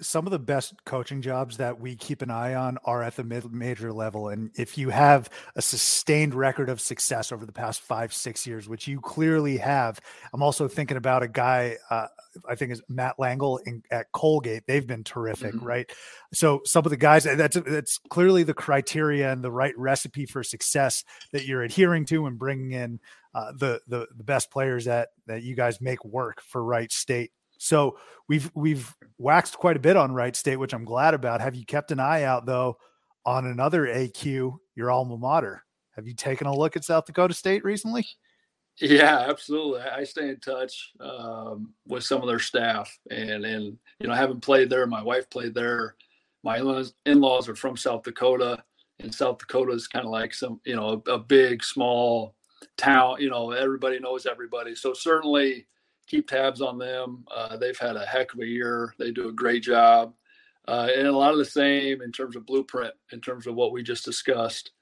some of the best coaching jobs that we keep an eye on are at the mid major level. And if you have a sustained record of success over the past five, six years, which you clearly have, I'm also thinking about a guy, uh, I think is Matt Langel in, at Colgate. They've been terrific, mm-hmm. right? So some of the guys that's that's clearly the criteria and the right recipe for success that you're adhering to and bringing in uh, the, the the best players that that you guys make work for Wright State. So we've we've waxed quite a bit on Wright State, which I'm glad about. Have you kept an eye out though on another AQ, your alma mater? Have you taken a look at South Dakota State recently? Yeah, absolutely. I stay in touch um, with some of their staff, and and you know, I haven't played there. My wife played there. My in-laws are from South Dakota, and South Dakota is kind of like some, you know, a, a big, small town. You know, everybody knows everybody. So certainly, keep tabs on them. Uh, they've had a heck of a year. They do a great job. Uh, and a lot of the same in terms of blueprint, in terms of what we just discussed.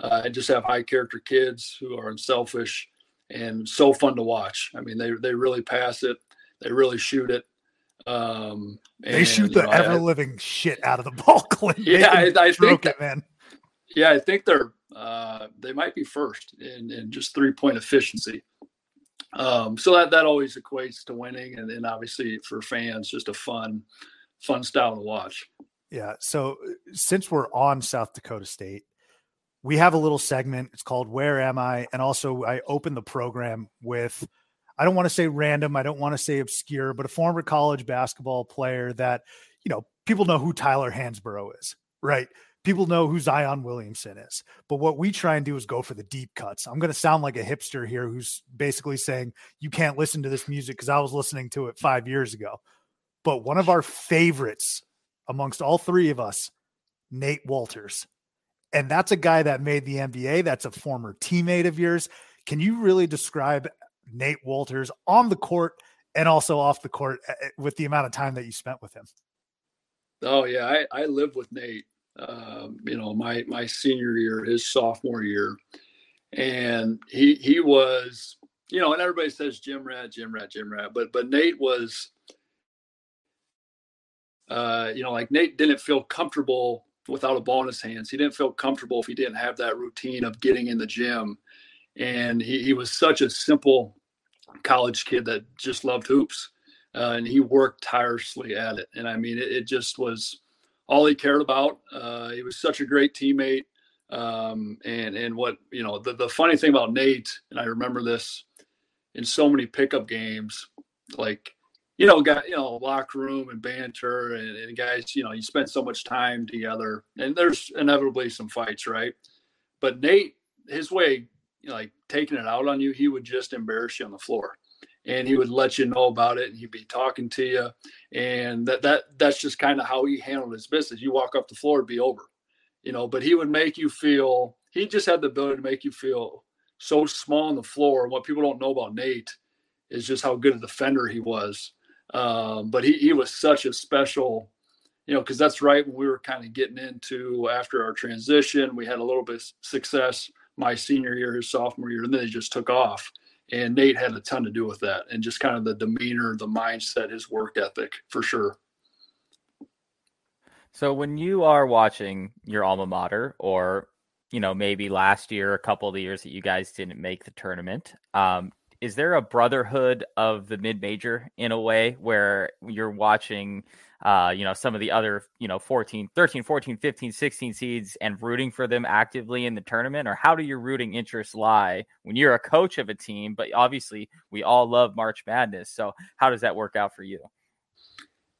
Uh, and just have high character kids who are unselfish and so fun to watch. I mean, they they really pass it, they really shoot it. Um, and, they shoot the know, ever living shit out of the ball. Clint. Yeah, I, I think that, man. Yeah, I think they're uh, they might be first in, in just three point efficiency. Um, so that that always equates to winning, and then obviously for fans, just a fun, fun style to watch. Yeah. So uh, since we're on South Dakota State, we have a little segment. It's called "Where Am I?" And also, I open the program with. I don't want to say random. I don't want to say obscure, but a former college basketball player that, you know, people know who Tyler Hansbrough is, right? People know who Zion Williamson is. But what we try and do is go for the deep cuts. I'm going to sound like a hipster here who's basically saying you can't listen to this music because I was listening to it five years ago. But one of our favorites amongst all three of us, Nate Wolters. And that's a guy that made the NBA. That's a former teammate of yours. Can you really describe Nate Wolters on the court and also off the court eh, eh, with the amount of time that you spent with him? Oh yeah, I, I lived with Nate um, you know, my my senior year, his sophomore year, and he he was, you know, and everybody says Gym Rat, Gym Rat, Gym Rat, but but Nate was, uh, you know, like Nate didn't feel comfortable without a ball in his hands. He didn't feel comfortable if he didn't have that routine of getting in the gym, and he he was such a simple college kid that just loved hoops, uh, and he worked tirelessly at it. And I mean, it, it just was all he cared about. Uh, he was such a great teammate, Um, and and what you know, the, the funny thing about Nate, and I remember this in so many pickup games, like you know, got you know, locker room and banter, and, and guys, you know, you spend so much time together, and there's inevitably some fights, right? But Nate, his way, you know, like taking it out on you, he would just embarrass you on the floor and he would let you know about it and he'd be talking to you. And that that that's just kind of how he handled his business. You walk off the floor it'd be over you know but he would make you feel he just had the ability to make you feel so small on the floor. And what people don't know about nate is just how good a defender he was. Um, but he, he was such a special you know because that's right when we were kind of getting into after our transition we had a little bit of success my senior year his sophomore year and then he just took off and Nate had a ton to do with that, and just kind of the demeanor, the mindset, his work ethic for sure. So when you are watching your alma mater, or you know maybe last year, a couple of the years that you guys didn't make the tournament, um, is there a brotherhood of the mid major in a way where you're watching? uh, you know, some of the other, you know, 14, 13, 14, 15, 16 seeds and rooting for them actively in the tournament? Or how do your rooting interests lie when you're a coach of a team? But obviously, we all love March Madness. So, how does that work out for you?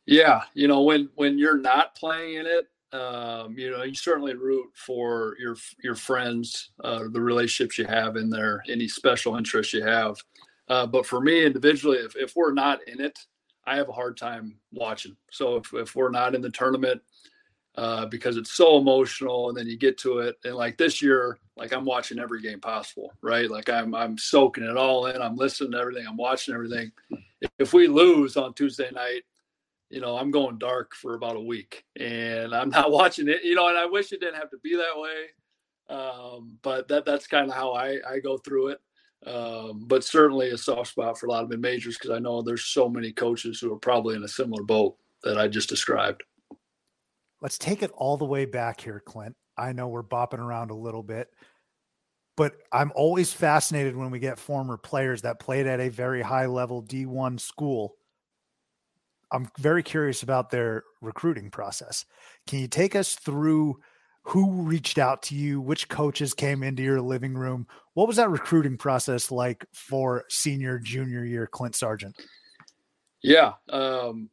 Yeah, you know, when when you're not playing in it, um, you know, you certainly root for your your friends, uh, the relationships you have in there, any special interests you have. Uh, but for me individually, if, if we're not in it, I have a hard time watching. So if, if we're not in the tournament, uh, because it's so emotional, and then you get to it, and like this year, like I'm watching every game possible, right? Like I'm I'm soaking it all in. I'm listening to everything. I'm watching everything. If we lose on Tuesday night, you know I'm going dark for about a week, and I'm not watching it. You know, and I wish it didn't have to be that way, um, but that that's kind of how I I go through it. Um, but certainly a soft spot for a lot of mid majors because I know there's so many coaches who are probably in a similar boat that I just described. Let's take it all the way back here, Clint. I know we're bopping around a little bit, but I'm always fascinated when we get former players that played at a very high level D1 school. I'm very curious about their recruiting process. Can you take us through who reached out to you? Which coaches came into your living room? What was that recruiting process like for senior, junior year Clint Sargent? Yeah. Um,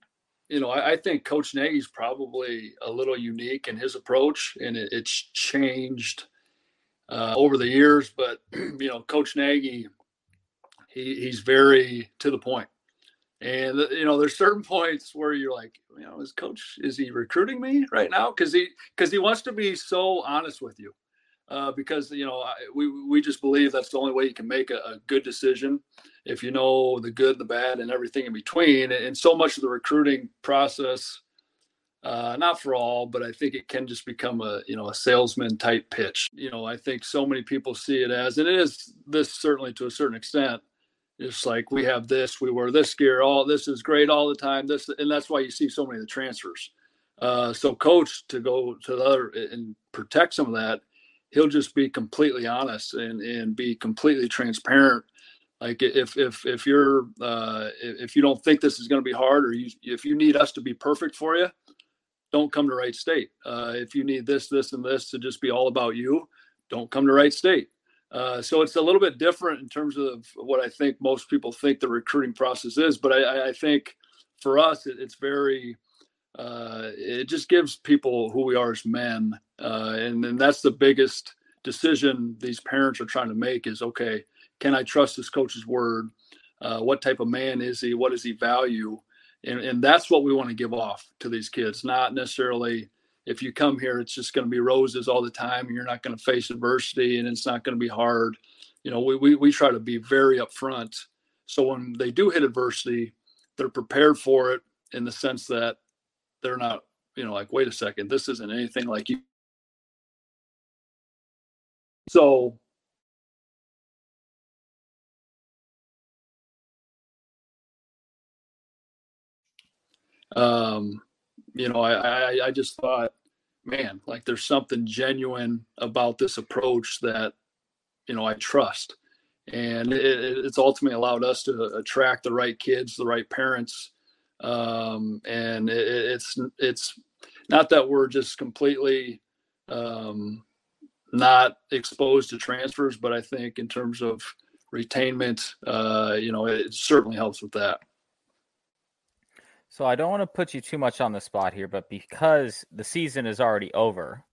you know, I, I, think Coach Nagy's probably a little unique in his approach, and it, it's changed uh, over the years. But, you know, Coach Nagy, he, he's very to the point. And you know, there's certain points where you're like, you know, is coach is he recruiting me right now? Because he because he wants to be so honest with you. Uh, because you know we we just believe that's the only way you can make a, a, good decision if you know the good, the bad, and everything in between. And so much of the recruiting process, uh, not for all, but I think it can just become a you know a salesman type pitch. You know, I think so many people see it as, and it is this certainly to a certain extent it's like we have this, we wear this gear, all this is great all the time. This and that's why you see so many of the transfers. Uh, so coach to go to the other and protect some of that, he'll just be completely honest and and be completely transparent. Like if if if you're uh, if you don't think this is going to be hard, or you if you need us to be perfect for you, don't come to Wright State. Uh, if you need this, this, and this to just be all about you, don't come to Wright State. Uh, so it's a little bit different in terms of what I think most people think the recruiting process is. But I, I think for us, it, it's very, uh, it just gives people who we are as men. Uh, and, and that's the biggest decision these parents are trying to make is okay, can I trust this coach's word? Uh, what type of man is he? What does he value? And, and that's what we want to give off to these kids, not necessarily if you come here, it's just going to be roses all the time, and you're not going to face adversity, and it's not going to be hard. You know, we, we we try to be very upfront, so when they do hit adversity, they're prepared for it in the sense that they're not, you know, like wait a second, this isn't anything like you. So um, you know, I, I, I just thought, man, like there's something genuine about this approach that, you know, I trust. And it, it's ultimately allowed us to attract the right kids, the right parents. Um, and it, it's, it's not that we're just completely, um, not exposed to transfers, but I think in terms of retainment, uh, you know, it certainly helps with that. So I don't want to put you too much on the spot here, but because the season is already over,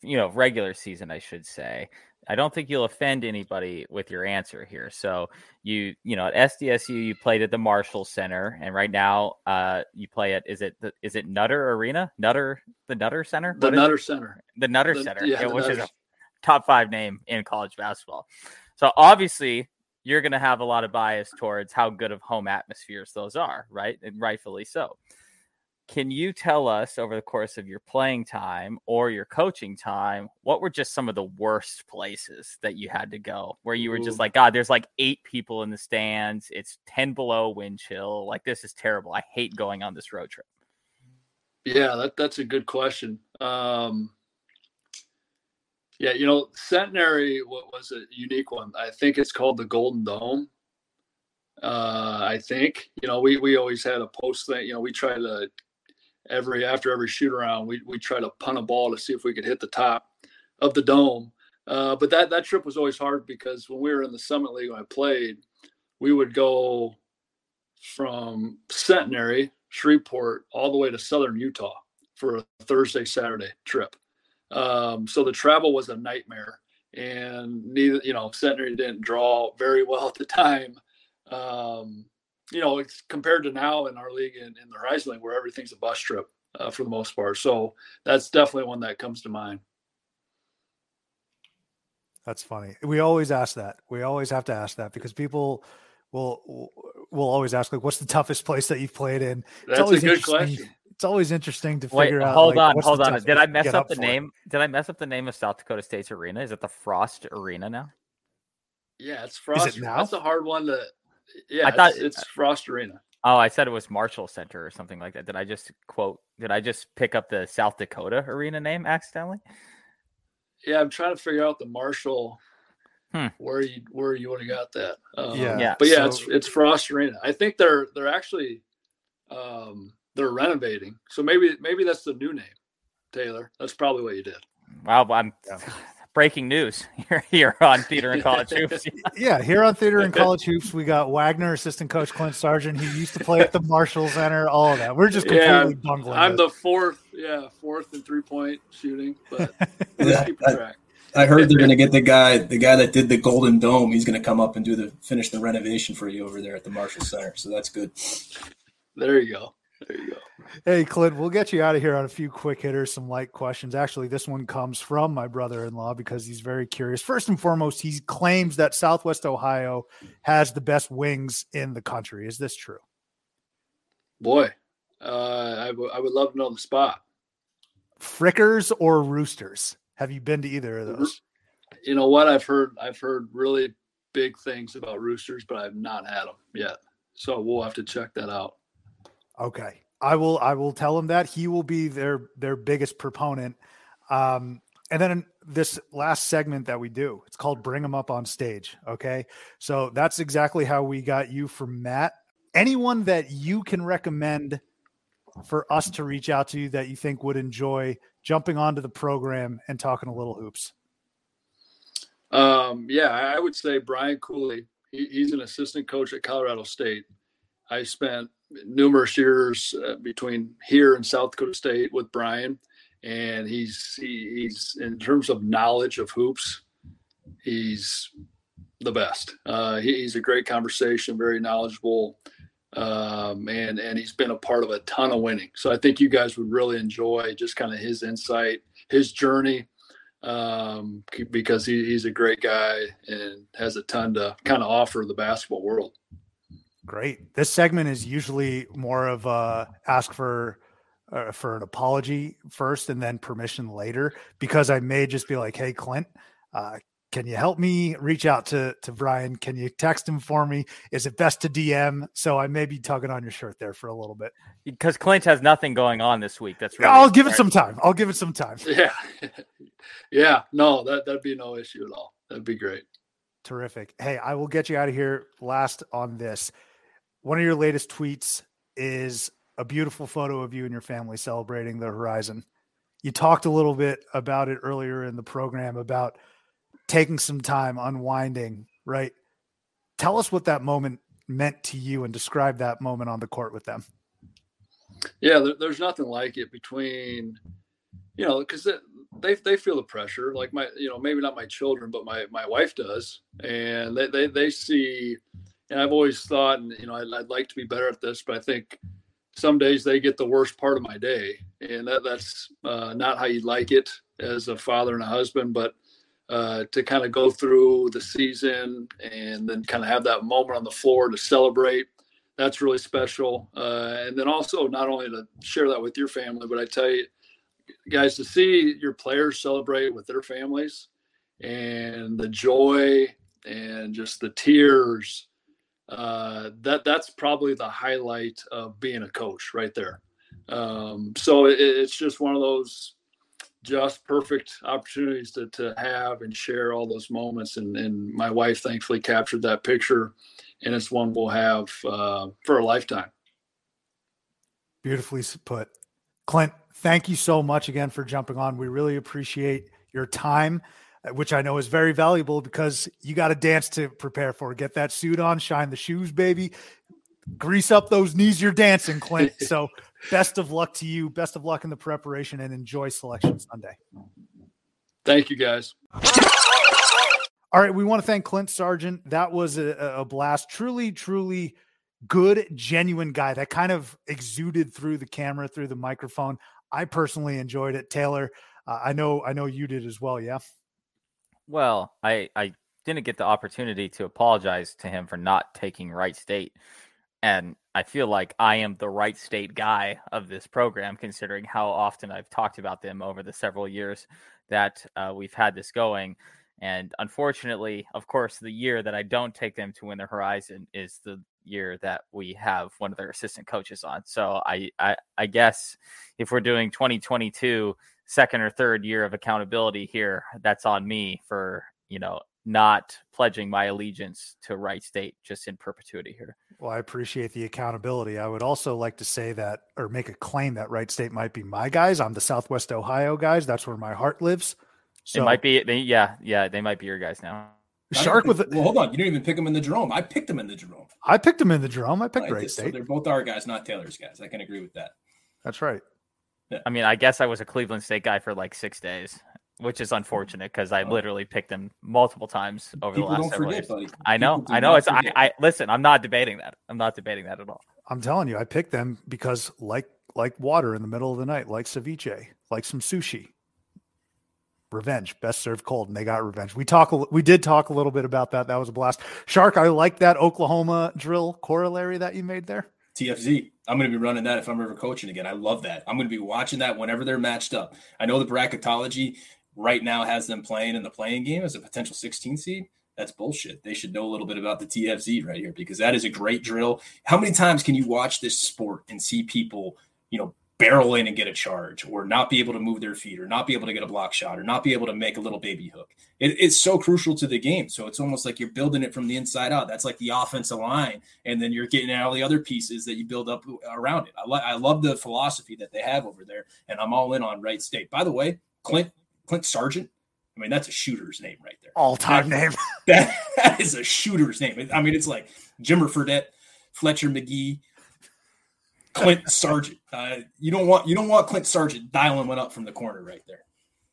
you know, regular season, I should say, I don't think you'll offend anybody with your answer here. So you, you know, at SDSU, you played at the Marshall Center, and right now, uh, you play at is it the, is it Nutter Arena? Nutter the Nutter Center? The Nutter Center. The Nutter the, Center, yeah, which is a top five name in college basketball. So obviously, you're going to have a lot of bias towards how good of home atmospheres those are, right? And rightfully so. Can you tell us over the course of your playing time or your coaching time, what were just some of the worst places that you had to go where you were just like, God, there's like eight people in the stands. It's 10 below wind chill. Like, this is terrible. I hate going on this road trip. Yeah, that, that's a good question. Um, yeah, you know, Centenary what was a unique one. I think it's called the Golden Dome. Uh, I think you know we we always had a post thing. You know, we try to every after every shoot around we we try to punt a ball to see if we could hit the top of the dome. Uh, but that that trip was always hard because when we were in the Summit League when I played, we would go from Centenary, Shreveport, all the way to Southern Utah for a Thursday Saturday trip. Um, so the travel was a nightmare, and neither you know Centenary didn't draw very well at the time. Um, you know, it's compared to now in our league in, in the Horizon League where everything's a bus trip uh, for the most part. So that's definitely one that comes to mind. That's funny. We always ask that. We always have to ask that because people will will always ask like, "What's the toughest place that you've played in?" That's a good question. It's always interesting to Wait, figure out. hold like, on, hold on. Did I mess get up the for? name? Did I mess up the name of South Dakota State's arena? Is it the Frost Arena now? Yeah, it's Frost. now? That's a hard one to. Yeah, I thought- it's, it's Frost Arena. Oh, I said it was Marshall Center or something like that. Did I just quote? Did I just pick up the South Dakota arena name accidentally? Yeah, I'm trying to figure out the Marshall Hmm. where you where you would have got that. Um, Yeah. Yeah, but yeah, so- it's it's Frost Arena. I think they're they're actually um, they're renovating, so maybe maybe that's the new name, Taylor. That's probably what you did. Wow, I'm Yeah. breaking news here here on Theater In College Hoops. Yeah, here on Theater In College Hoops, we got Wagner, assistant coach Clint Sargent. He used to play at the Marshall Center. All of that. We're just Yeah, completely bungling. I'm it. the fourth, yeah, fourth in three point shooting, but Yeah, keep I- track. I heard they're going to get the guy, the guy that did the Golden Dome. He's going to come up and do the finish the renovation for you over there at the Marshall Center. So that's good. There you go. There you go. Hey, Clint, we'll get you out of here on a few quick hitters, some light questions. Actually, this one comes from my brother in law because he's very curious. First and foremost, he claims that Southwest Ohio has the best wings in the country. Is this true? Boy, uh, I, w- I would love to know the spot. Frickers or Roosters? Have you been to either of those? You know what? I've heard I've heard really big things about roosters, but I've not had them yet. So we'll have to check that out. Okay. I will I will tell him that he will be their their biggest proponent. Um and then this last segment that we do, it's called Bring Them Up on Stage. Okay. So that's exactly how we got you from Matt. Anyone that you can recommend for us to reach out to you that you think would enjoy jumping onto the program and talking a little hoops. Um, yeah, I I would say Brian Cooley. He, he's an assistant coach at Colorado State. I spent numerous years uh, between here and South Dakota State with Brian, and he's he, he's in terms of knowledge of hoops, he's the best. Uh, he, he's a great conversation, very knowledgeable, um, and and he's been a part of a ton of winning. So I think you guys would really enjoy just kind of his insight, his journey um, because he, he's a great guy and has a ton to kind of offer the basketball world. Great. This segment is usually more of a ask for uh, for an apology first and then permission later because I may just be like, "Hey, Clint, uh, can you help me reach out to to Brian? Can you text him for me? Is it best to DM?" So I may be tugging on your shirt there for a little bit. Because Clint has nothing going on this week. That's really I'll give it some time. I'll give it some time. Yeah, yeah, no, that that'd be no issue at all. That'd be great. Terrific. Hey, I will get you out of here last on this. One of your latest tweets is a beautiful photo of you and your family celebrating the horizon. you talked a little bit about it earlier in the program about taking some time unwinding, right? Tell us what that moment meant to you and describe that moment on the court with them. Yeah, there, there's nothing like it between, you know, because they they feel the pressure. Like my, you know, maybe not my children, but my my wife does, and they they they see. And I've always thought, and you know, I'd, I'd like to be better at this, but I think some days they get the worst part of my day, and that that's uh, not how you like it as a father and a husband, but uh, to kind of go through the season and then kind of have that moment on the floor to celebrate. That's really special. Uh, and then also not only to share that with your family, but I tell you, guys, to see your players celebrate with their families and the joy and just the tears. Uh, that that's probably the highlight of being a coach right there. Um, so it, it's just one of those just perfect opportunities to, to have and share all those moments. And, and my wife thankfully captured that picture, and it's one we'll have uh, for a lifetime. Beautifully put. Clint, thank you so much again for jumping on. We really appreciate your time, which I know is very valuable because you got a dance to prepare for. Get that suit on, shine the shoes, baby. Grease up those knees you're dancing, Clint. So best of luck to you. Best of luck in the preparation and enjoy Selection Sunday. Thank you, guys. All right. We want to thank Clint Sargent. That was a, a blast. Truly, truly good, genuine guy that kind of exuded through the camera, through the microphone. I personally enjoyed it. Taylor, uh, I know, I know you did as well. Yeah. Well, I, I didn't get the opportunity to apologize to him for not taking Wright State. And I feel like I am the Wright State guy of this program, considering how often I've talked about them over the several years that uh, we've had this going. And unfortunately, of course, the year that I don't take them to win the Horizon is the year that we have one of their assistant coaches on. So I, I, I guess if we're doing 2022 second or third year of accountability here, that's on me for you know not pledging my allegiance to Wright State just in perpetuity here. Well, I appreciate the accountability. I would also like to say that or make a claim that Wright State might be my guys. I'm the Southwest Ohio guys. That's where my heart lives. So it might be they, yeah, yeah, they might be your guys now. Shark with well, hold on. You didn't even pick them in the Jerome. I picked them in the Jerome. I picked them in the Jerome. I picked right, Wright State. So they're both our guys, not Taylor's guys. I can agree with that. That's right. Yeah. I mean, I guess I was a Cleveland State guy for like six days which is unfortunate because I literally picked them multiple times over People the last several forget, years. Buddy. I know, I know. It's I, I listen. I'm not debating that. I'm not debating that at all. I'm telling you, I picked them because like like water in the middle of the night, like ceviche, like some sushi. Revenge, best served cold, and they got revenge. We talk, we did talk a little bit about that. That was a blast. Shark, I like that Oklahoma drill corollary that you made there. TFZ. I'm going to be running that if I'm ever coaching again. I love that. I'm going to be watching that whenever they're matched up. I know the bracketology right now has them playing in the playing game as a potential 16 seed, that's bullshit. They should know a little bit about the TFZ right here because that is a great drill. How many times can you watch this sport and see people, you know, barrel in and get a charge or not be able to move their feet or not be able to get a block shot or not be able to make a little baby hook? It, it's so crucial to the game. So it's almost like you're building it from the inside out. That's like the offensive line. And then you're getting all the other pieces that you build up around it. I, lo- I love the philosophy that they have over there. And I'm all in on Wright State. By the way, Clint Clint Sargent. I mean, that's a shooter's name right there. All time name. That, that is a shooter's name. I mean, it's like Jimmer Fredette, Fletcher Magee, Clint Sargent. Uh, you don't want you don't want Clint Sargent dialing one up from the corner right there.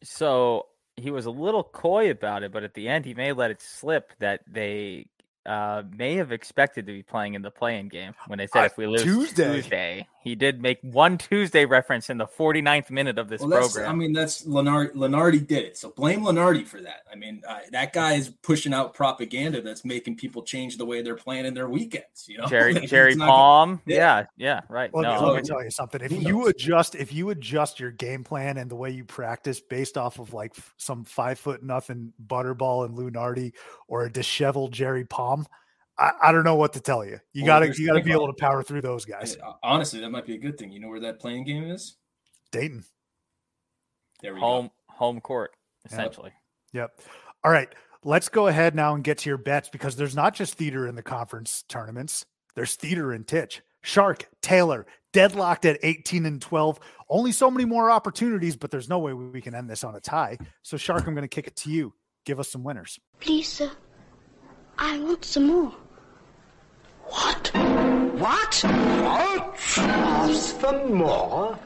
So he was a little coy about it, but at the end he may let it slip that they uh, may have expected to be playing in the playing game when they said uh, if we lose Tuesday. Tuesday. He did make one Tuesday reference in the 49th minute of this well, program. I mean, that's Lenardi. Lunardi did it, so blame Lunardi for that. I mean, uh, that guy is pushing out propaganda that's making people change the way they're planning their weekends. You know, Jerry Jerry Palm. Gonna, yeah. yeah, yeah, right. Well, no, let me tell you something. If you adjust, if you adjust your game plan and the way you practice based off of like some five foot nothing butterball and Lunardi or a disheveled Jerry Palm I, I don't know what to tell you. You well, gotta you gotta be able to power through those guys. Honestly, that might be a good thing. You know where that playing game is? Dayton. There we home go. home court, essentially. Yep. yep. All right. Let's go ahead now and get to your bets because there's not just theater in the conference tournaments. There's theater in Titch. Shark, Taylor, deadlocked at 18 and 12. Only so many more opportunities, but there's no way we can end this on a tie. So, Shark, I'm going to kick it to you. Give us some winners. Please, sir. I want some more. What? What? What? Ask for more?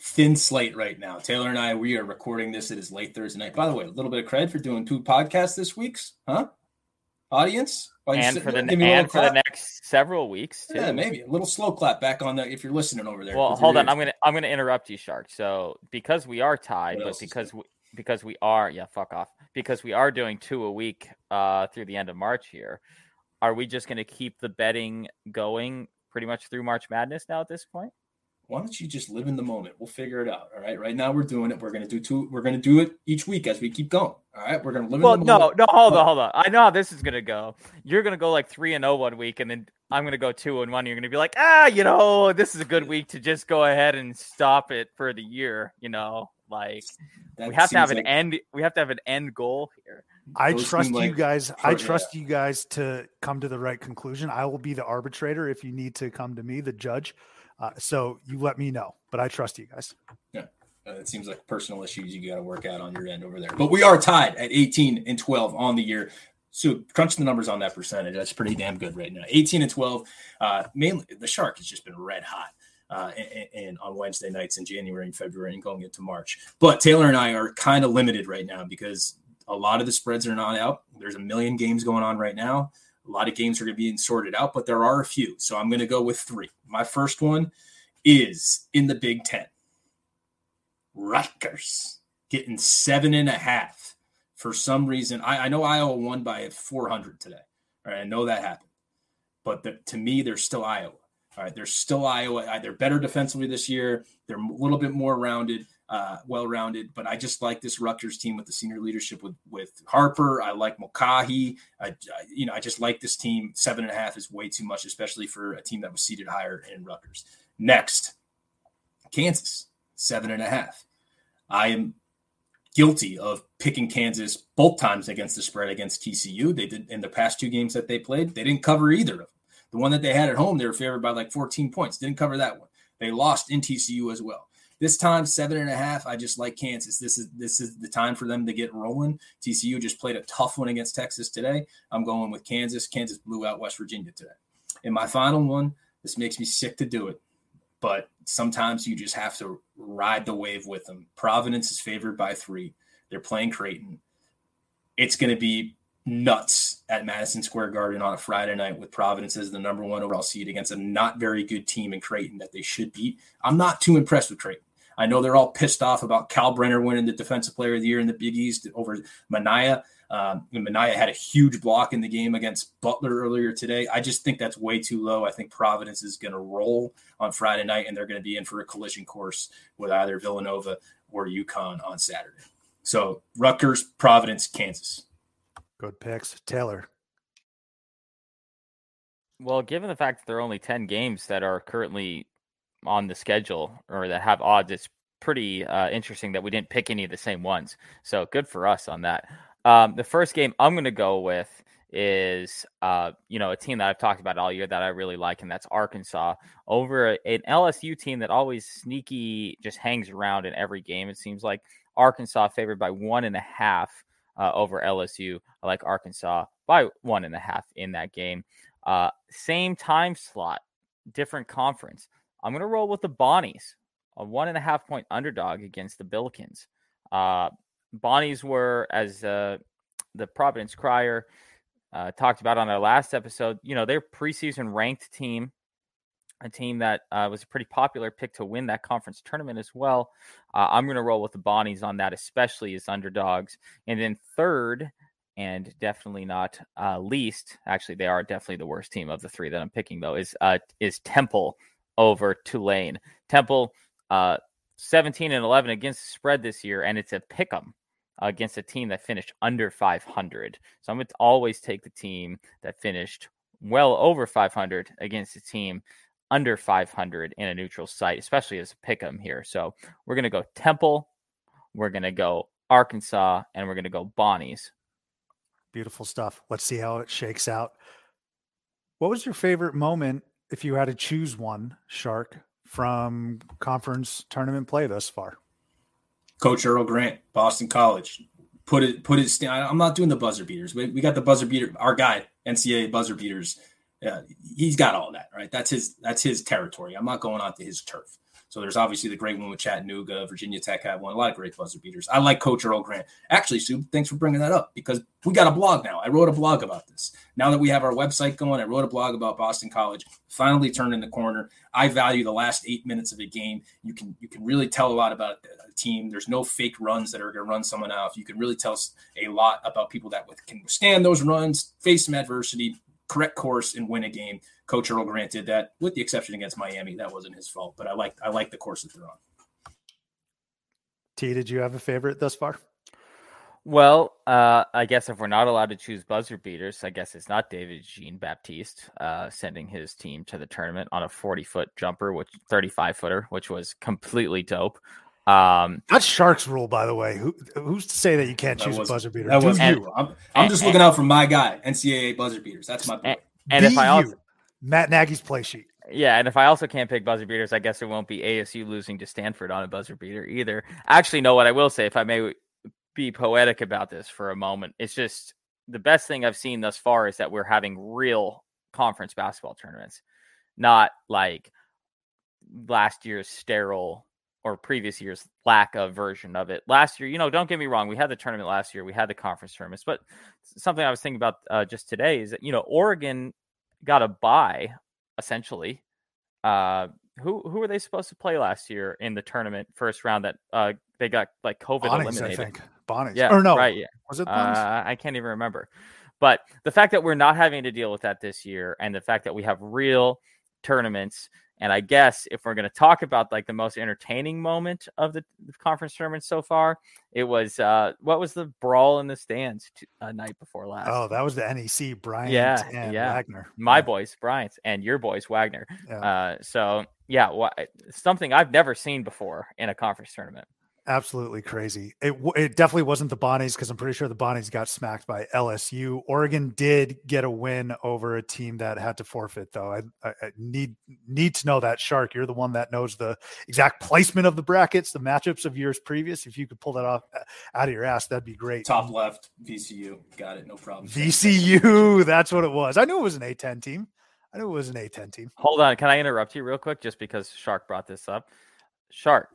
Thin slate right now. Taylor and I, we are recording this. It is late Thursday night. By the way, a little bit of credit for doing two podcasts this week, huh? Audience, and for the and for the next several weeks too. Yeah, maybe a little slow clap back on that if you're listening over there. Well, hold on, I'm gonna I'm gonna interrupt you, Shark. So because we are tied, but because we, because we are yeah, fuck off. Because we are doing two a week uh through the end of March here are we just going to keep the betting going pretty much through March Madness now at this point? Why don't you just live in the moment? We'll figure it out. All right. Right now we're doing it. We're gonna do two. We're gonna do it each week as we keep going. All right. We're gonna live. Well, in the no, moment. no, hold on, hold on. I know how this is gonna go. You're gonna go like three and zero oh one week, and then I'm gonna go two and one. You're gonna be like, ah, you know, this is a good week to just go ahead and stop it for the year. You know, like that we have to have an end. We have to have an end goal here. I trust you guys. I trust you guys to come to the right conclusion. I will be the arbitrator if you need to come to me, the judge. Uh, so you let me know, but I trust you guys. Yeah. Uh, it seems like personal issues you got to work out on your end over there. But we are tied at 18 and 12 on the year. So crunch the numbers on that percentage. That's pretty damn good right now. 18 and 12. Uh, mainly the shark has just been red hot. Uh, and, and, on Wednesday nights in January and February and going into March. But Taylor and I are kind of limited right now because a lot of the spreads are not out. There's a million games going on right now. A lot of games are going to be sorted out, but there are a few. So I'm going to go with three. My first one is in the Big Ten. Rutgers getting seven and a half. For some reason, I, I know Iowa won by 400 today. All right, I know that happened. But the, to me, they're still Iowa. All right, they're still Iowa. They're better defensively this year. They're a little bit more rounded uh, well rounded. But I just like this Rutgers team with the senior leadership with with Harper. I like Mulcahy. I, I, you know I just like this team. Seven and a half is way too much, especially for a team that was seated higher in Rutgers. Next, Kansas seven and a half. I am guilty of picking Kansas both times against the spread against TCU. They did in the past two games that they played. They didn't cover either of them. The one that they had at home, they were favored by like 14 points. Didn't cover that one. They lost in TCU as well. This time, seven and a half. I just like Kansas. This is this is the time for them to get rolling. TCU just played a tough one against Texas today. I'm going with Kansas. Kansas blew out West Virginia today. In my final one, this makes me sick to do it, but sometimes you just have to ride the wave with them. Providence is favored by three. They're playing Creighton. It's going to be nuts at Madison Square Garden on a Friday night with Providence as the number one overall seed against a not very good team in Creighton that they should beat. I'm not too impressed with Creighton. I know they're all pissed off about Kalkbrenner winning the Defensive Player of the Year in the Big East over Minaya. Um, Minaya had a huge block in the game against Butler earlier today. I just think that's way too low. I think Providence is going to roll on Friday night, and they're going to be in for a collision course with either Villanova or UConn on Saturday. So Rutgers, Providence, Kansas. Good picks, Taylor. Well, given the fact that there are only 10 games that are currently on the schedule or that have odds, it's pretty uh, interesting that we didn't pick any of the same ones. So good for us on that. Um, the first game I'm going to go with is uh, you know a team that I've talked about all year that I really like, and that's Arkansas over an LSU team that always sneaky just hangs around in every game. It seems like Arkansas favored by one and a half uh, over LSU. I like Arkansas by one and a half in that game. Uh, same time slot, different conference. I'm going to roll with the Bonnies, a one and a half point underdog against the Billikens. Uh, Bonnies were, as uh, the Providence Crier uh, talked about on our last episode, you know, they're preseason ranked team, a team that uh, was a pretty popular pick to win that conference tournament as well. Uh, I'm going to roll with the Bonnies on that, especially as underdogs. And then third, and definitely not uh, least, actually, they are definitely the worst team of the three that I'm picking, though, is is Temple over Tulane. Temple, uh, 17 and 11 against the spread this year, and it's a pick 'em against a team that finished under 500. So I'm going to always take the team that finished well over 500 against a team under 500 in a neutral site, especially as a pick 'em here. So we're going to go Temple, we're going to go Arkansas, and we're going to go Bonnies. Beautiful stuff. Let's see how it shakes out. What was your favorite moment if you had to choose one, Shark, from conference tournament play thus far? Coach Earl Grant, Boston College. Put it, put it. I'm not doing the buzzer beaters. We, we got the buzzer beater. Our guy, NCAA buzzer beaters. Yeah, he's got all that, right? That's his. That's his territory. I'm not going onto his turf. So there's obviously the great one with Chattanooga, Virginia Tech had one, a lot of great buzzer beaters. I like Coach Earl Grant. Actually, Sue, thanks for bringing that up because we got a blog now. I wrote a blog about this. Now that we have our website going, I wrote a blog about Boston College. Finally turned in the corner. I value the last eight minutes of a game. You can you can really tell a lot about a team. There's no fake runs that are going to run someone out. You can really tell a lot about people that can withstand those runs, face some adversity, correct course, and win a game. Coach Earl Grant did that, with the exception against Miami. That wasn't his fault, but I like I like the course that they're on. T, did you have a favorite thus far? Well, uh, I guess if we're not allowed to choose buzzer beaters, I guess it's not David Jean Baptiste uh, sending his team to the tournament on a 40 foot jumper, which 35 footer, which was completely dope. Um, That's Sharks rule, by the way. Who, who's to say that you can't choose a buzzer beater? That was you. I'm, I'm just and, looking out for my guy, NCAA buzzer beaters. That's my. And, and if I also Matt Nagy's play sheet. Yeah, and if I also can't pick buzzer beaters, I guess it won't be ASU losing to Stanford on a buzzer beater either. Actually, know what I will say, if I may be poetic about this for a moment, it's just the best thing I've seen thus far is that we're having real conference basketball tournaments, not like last year's sterile or previous year's lack of version of it. Last year, you know, don't get me wrong, we had the tournament last year, we had the conference tournaments, but something I was thinking about uh, just today is that you know Oregon got a buy essentially. Uh, who who were they supposed to play last year in the tournament first round that uh, they got like COVID Bonnie's, eliminated? I think Bonnie's. Yeah, or no, right? Yeah, was it? Uh, I can't even remember. But the fact that we're not having to deal with that this year, and the fact that we have real tournaments and I guess if we're going to talk about like the most entertaining moment of the, the conference tournament so far, it was uh, what was the brawl in the stands t- uh, night before last? Oh, that was the NEC Bryant yeah, and yeah. Wagner. My yeah. boys, Bryant, and your boys, Wagner. Yeah. Uh, so yeah, something I've never seen before in a conference tournament absolutely crazy. It it definitely wasn't the Bonnies because I'm pretty sure the Bonnies got smacked by LSU. Oregon did get a win over a team that had to forfeit, though. I, I, I, need need to know that Shark. You're the one that knows the exact placement of the brackets, the matchups of years previous. If you could pull that off uh, out of your ass, that'd be great. Top left, VCU, got it, no problem. VCU, that's what it was. I knew it was an A10 team. I knew it was an A10 team. Hold on, can I interrupt you real quick, just because Shark brought this up? Shark,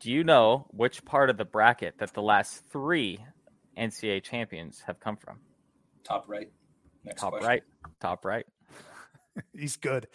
do you know which part of the bracket that the last three NCAA champions have come from? Top right. Next Top question. right. Top right. he's good.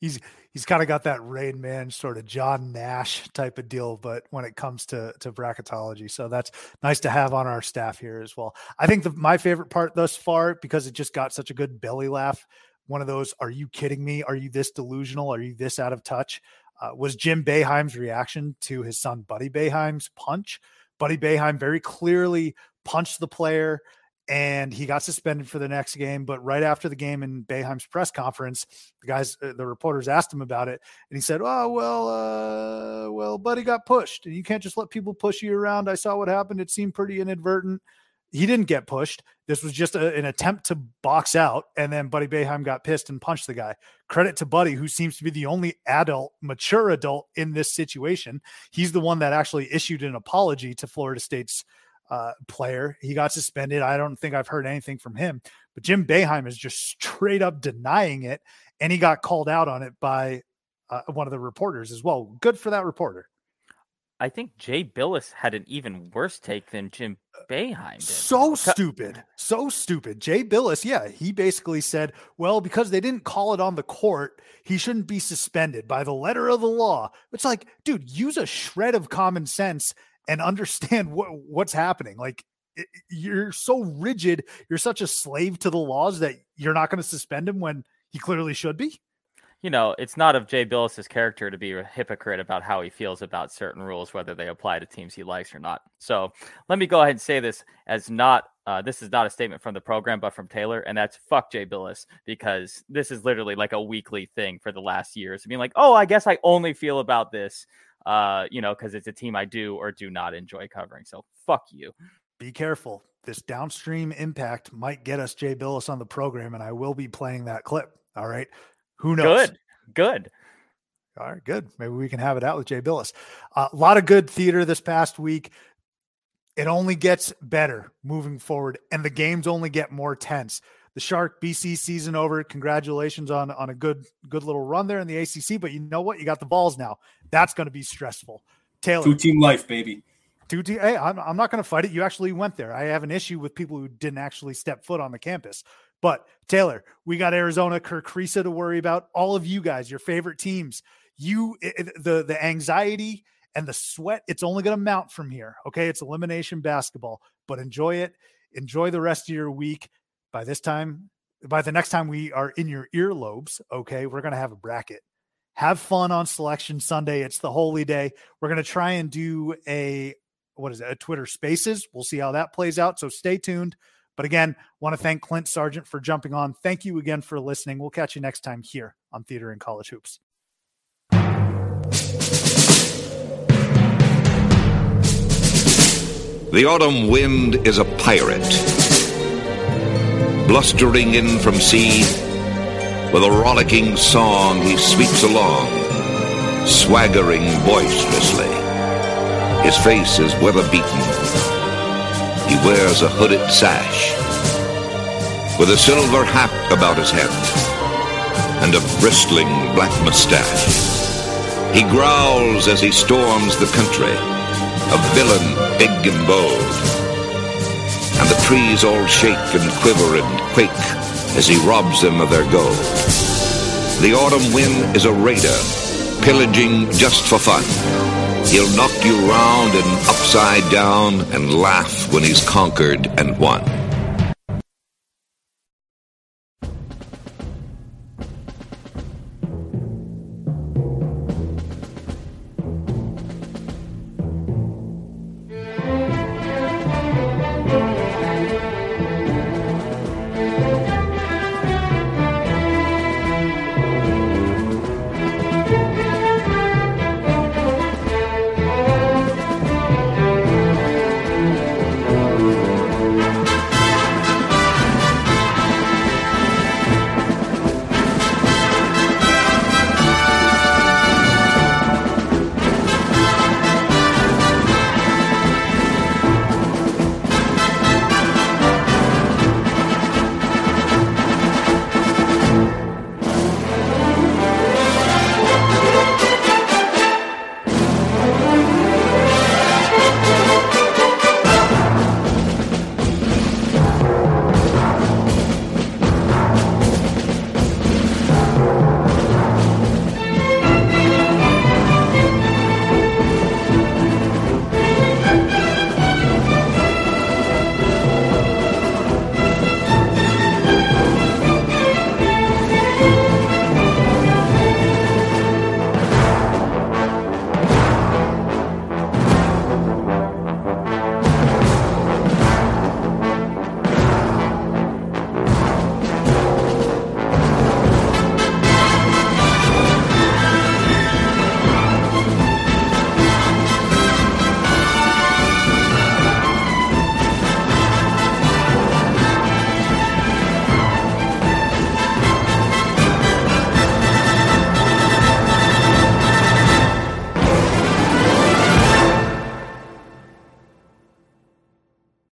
He's he's kind of got that Rain Man sort of John Nash type of deal, but when it comes to to bracketology, so that's nice to have on our staff here as well. I think the, my favorite part thus far because it just got such a good belly laugh. One of those, are you kidding me? Are you this delusional? Are you this out of touch? Uh, was Jim Boeheim's reaction to his son Buddy Boeheim's punch. Buddy Boeheim very clearly punched the player and he got suspended for the next game. But right after the game in Boeheim's press conference, the guys, uh, the reporters asked him about it, and he said, "Oh well, uh, well, Buddy got pushed, and you can't just let people push you around. I saw what happened; it seemed pretty inadvertent." He didn't get pushed. This was just a, an attempt to box out, and then Buddy Boeheim got pissed and punched the guy. Credit to Buddy, who seems to be the only adult, mature adult in this situation. He's the one that actually issued an apology to Florida State's uh, player. He got suspended. I don't think I've heard anything from him, but Jim Boeheim is just straight up denying it, and he got called out on it by uh, one of the reporters as well. Good for that reporter. I think Jay Bilas had an even worse take than Jim uh, Boeheim did. So stupid. So stupid. Jay Bilas, yeah, he basically said, well, because they didn't call it on the court, he shouldn't be suspended by the letter of the law. It's like, dude, use a shred of common sense and understand what, what's happening. Like, you're so rigid. You're such a slave to the laws that you're not going to suspend him when he clearly should be you know, it's not of Jay Bilas's character to be a hypocrite about how he feels about certain rules, whether they apply to teams he likes or not. So let me go ahead and say this as not uh, this is not a statement from the program, but from Taylor, and that's fuck Jay Bilas because this is literally like a weekly thing for the last years. I mean, like, oh, I guess I only feel about this, uh, you know, because it's a team I do or do not enjoy covering. So fuck you. Be careful. This downstream impact might get us Jay Bilas on the program, and I will be playing that clip. All right. Who knows? Good. Good. All right, good. Maybe we can have it out with Jay Bilas. Uh, a lot of good theater this past week. It only gets better moving forward, and the games only get more tense. The Shark BC season over. Congratulations on on a good good little run there in the ACC. But you know what? You got the balls now. That's going to be stressful. Taylor, two team life, baby. Two team. Hey, I'm, I'm not going to fight it. You actually went there. I have an issue with people who didn't actually step foot on the campus. But Taylor, we got Arizona, Kerr Kriisa to worry about. All of you guys, your favorite teams. You the the anxiety and the sweat. It's only going to mount from here. Okay, it's elimination basketball, but enjoy it. Enjoy the rest of your week. By this time, by the next time we are in your earlobes, okay, we're going to have a bracket. Have fun on selection Sunday. It's the holy day. We're going to try and do a what is it? A Twitter Spaces. We'll see how that plays out. So stay tuned. But again, want to thank Clint Sargent for jumping on. Thank you again for listening. We'll catch you next time here on Theater In College Hoops. The autumn wind is a pirate, blustering in from sea. With a rollicking song, he sweeps along, swaggering boisterously. His face is weather beaten. He wears a hooded sash, with a silver hat about his head, and a bristling black mustache. He growls as he storms the country a villain big and bold. And the trees all shake and quiver and quake as he robs them of their gold. The autumn wind is a raider, pillaging just for fun. He'll knock you round and upside down and laugh when he's conquered and won.